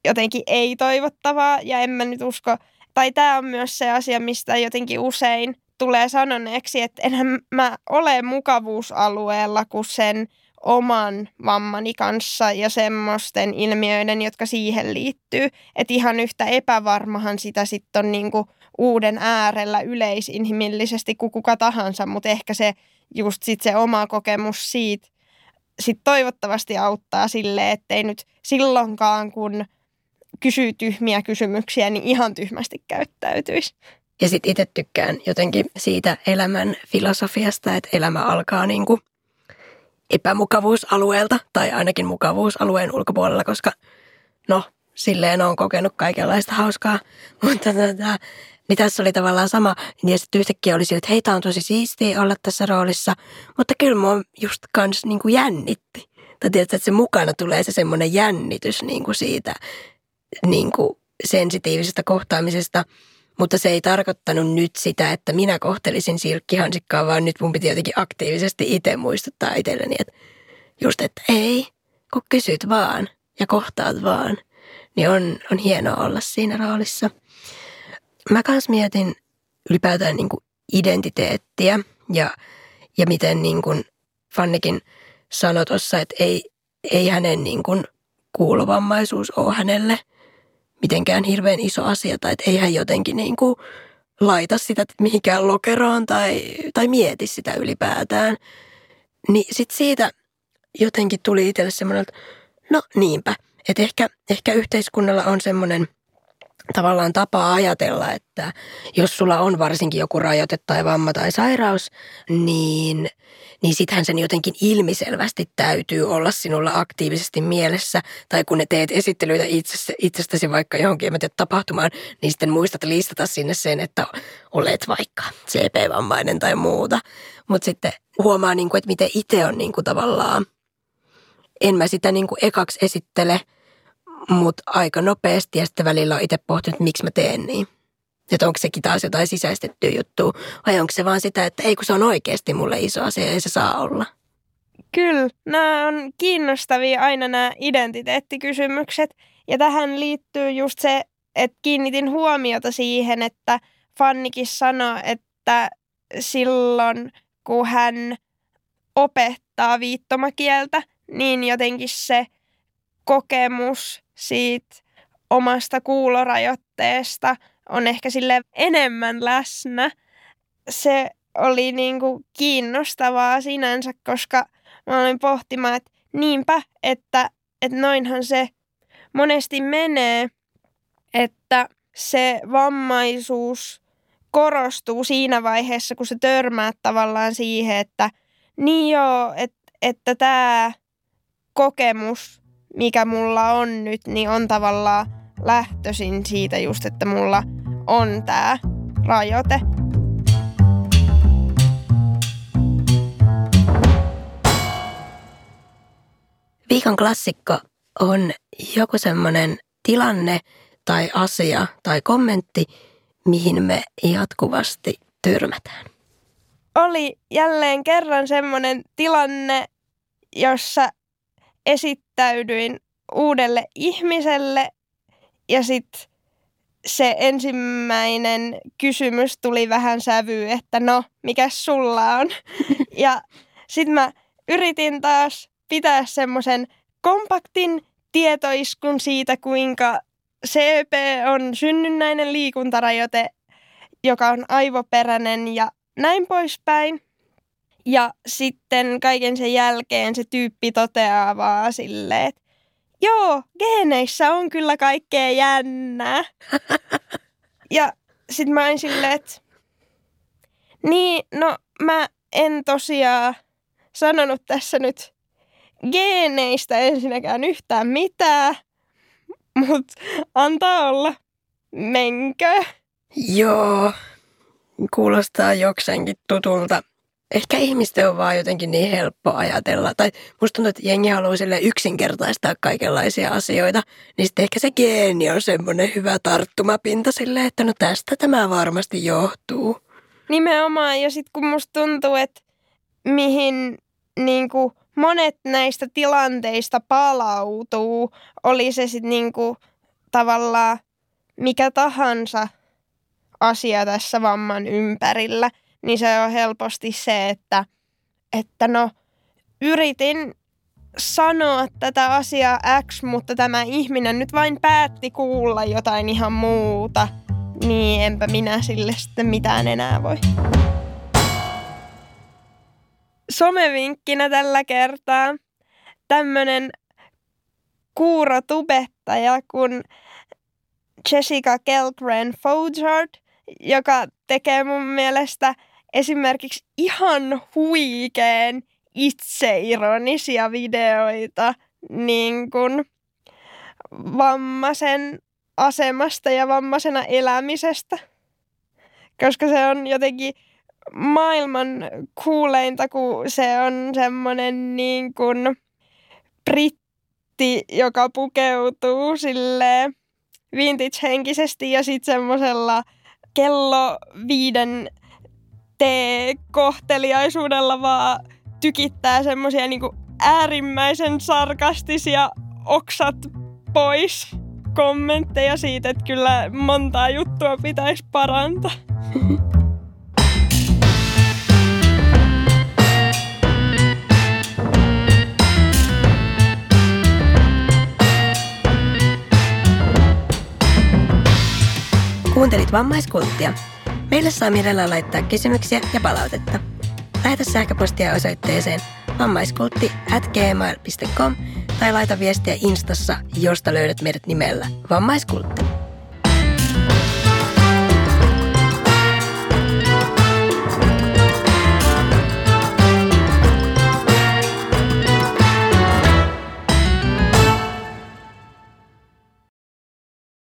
jotenkin ei-toivottavaa. Ja en mä nyt usko, tai tämä on myös se asia, mistä jotenkin usein tulee sanoneeksi, että enhän mä ole mukavuusalueella kuin sen oman vammani kanssa ja semmoisten ilmiöiden, jotka siihen liittyy. Että ihan yhtä epävarmahan sitä sitten on niinku uuden äärellä yleisinhimillisesti kuin kuka tahansa, mutta ehkä se just sit se oma kokemus siitä sit toivottavasti auttaa sille, ettei nyt silloinkaan, kun kysyy tyhmiä kysymyksiä, niin ihan tyhmästi käyttäytyisi. Ja sitten itse tykkään jotenkin siitä elämän filosofiasta, että elämä alkaa niin kuin epämukavuusalueelta tai ainakin mukavuusalueen ulkopuolella, koska no, silleen on kokenut kaikenlaista hauskaa. Mutta tota, niin tässä oli tavallaan sama. Ja sitten yhtäkkiä oli sille, että hei, on tosi siistiä olla tässä roolissa. Mutta kyllä mua just kans niin kuin jännitti. Tai tiedätkö, että se mukana tulee se semmoinen jännitys niin kuin siitä niin kuin sensitiivisestä kohtaamisesta. Mutta se ei tarkoittanut nyt sitä, että minä kohtelisin silkkihansikkaa, vaan nyt mun piti jotenkin aktiivisesti itse muistuttaa itselleni, että just, että ei, kun kysyt vaan ja kohtaat vaan, niin on, on hienoa olla siinä roolissa. Mä kans mietin ylipäätään niin kuin identiteettiä ja, ja miten niin kuin Fannikin sanoi tuossa, että ei, ei hänen niin kuin kuulovammaisuus ole hänelle mitenkään hirveän iso asia tai että ei hän jotenkin niin kuin laita sitä mihinkään lokeroon tai, tai mieti sitä ylipäätään. Niin sitten siitä jotenkin tuli itselle semmoinen, että no niinpä, että ehkä, ehkä yhteiskunnalla on semmoinen – tavallaan tapa ajatella, että jos sulla on varsinkin joku rajoite tai vamma tai sairaus, niin, niin sittenhän sen jotenkin ilmiselvästi täytyy olla sinulla aktiivisesti mielessä. Tai kun ne teet esittelyitä itse, itsestäsi vaikka johonkin tiedä, tapahtumaan, niin sitten muistat listata sinne sen, että olet vaikka CP-vammainen tai muuta. Mutta sitten huomaa, niin kuin, että miten itse on niin kuin tavallaan, en mä sitä niin kuin ekaksi esittele – mutta aika nopeasti ja sitten välillä on itse pohtinut, että miksi mä teen niin. Että onko sekin taas jotain sisäistettyä juttua vai onko se vaan sitä, että ei kun se on oikeasti mulle iso asia ja se saa olla. Kyllä, nämä on kiinnostavia aina nämä identiteettikysymykset. Ja tähän liittyy just se, että kiinnitin huomiota siihen, että Fannikin sanoi, että silloin kun hän opettaa viittomakieltä, niin jotenkin se kokemus siitä omasta kuulorajoitteesta on ehkä sille enemmän läsnä. Se oli niin kuin kiinnostavaa sinänsä, koska mä olin pohtimaan, että niinpä, että, että noinhan se monesti menee, että se vammaisuus korostuu siinä vaiheessa, kun se törmää tavallaan siihen, että niin joo, että, että tämä kokemus mikä mulla on nyt, niin on tavallaan lähtöisin siitä just, että mulla on tämä rajoite. Viikon klassikko on joku semmoinen tilanne tai asia tai kommentti, mihin me jatkuvasti törmätään. Oli jälleen kerran semmoinen tilanne, jossa esittäydyin uudelle ihmiselle ja sitten se ensimmäinen kysymys tuli vähän sävy, että no, mikä sulla on? Ja sitten mä yritin taas pitää semmoisen kompaktin tietoiskun siitä, kuinka CP on synnynnäinen liikuntarajoite, joka on aivoperäinen ja näin poispäin. Ja sitten kaiken sen jälkeen se tyyppi toteaa vaan silleen, että joo, geeneissä on kyllä kaikkea jännää. ja sitten mä olin silleen, että niin, no mä en tosiaan sanonut tässä nyt geeneistä ensinnäkään yhtään mitään, mutta antaa olla. Menkö? Joo, kuulostaa jokseenkin tutulta. Ehkä ihmisten on vaan jotenkin niin helppo ajatella. Tai musta tuntuu, että jengi haluaa yksinkertaistaa kaikenlaisia asioita. Niin sitten ehkä se geeni on semmoinen hyvä tarttumapinta sille, että no tästä tämä varmasti johtuu. Nimenomaan. Ja sitten kun musta tuntuu, että mihin niin kuin monet näistä tilanteista palautuu, oli se sitten niin tavallaan mikä tahansa asia tässä vamman ympärillä, niin se on helposti se, että, että no yritin sanoa tätä asiaa X, mutta tämä ihminen nyt vain päätti kuulla jotain ihan muuta, niin enpä minä sille sitten mitään enää voi. Somevinkkinä tällä kertaa tämmönen kuurotubettaja kun Jessica Gelgren Fojard, joka tekee mun mielestä esimerkiksi ihan huikeen itseironisia videoita niin kuin vammaisen asemasta ja vammaisena elämisestä. Koska se on jotenkin maailman kuuleinta, kun se on semmoinen niin kuin britti, joka pukeutuu silleen vintage-henkisesti ja sitten semmoisella kello viiden T-kohteliaisuudella vaan tykittää semmoisia niinku äärimmäisen sarkastisia oksat pois kommentteja siitä, että kyllä montaa juttua pitäisi parantaa. Kuuntelit vammaiskulttia. Meille saa mielellään laittaa kysymyksiä ja palautetta. Lähetä sähköpostia osoitteeseen vammaiskultti tai laita viestiä Instassa, josta löydät meidät nimellä Vammaiskultti.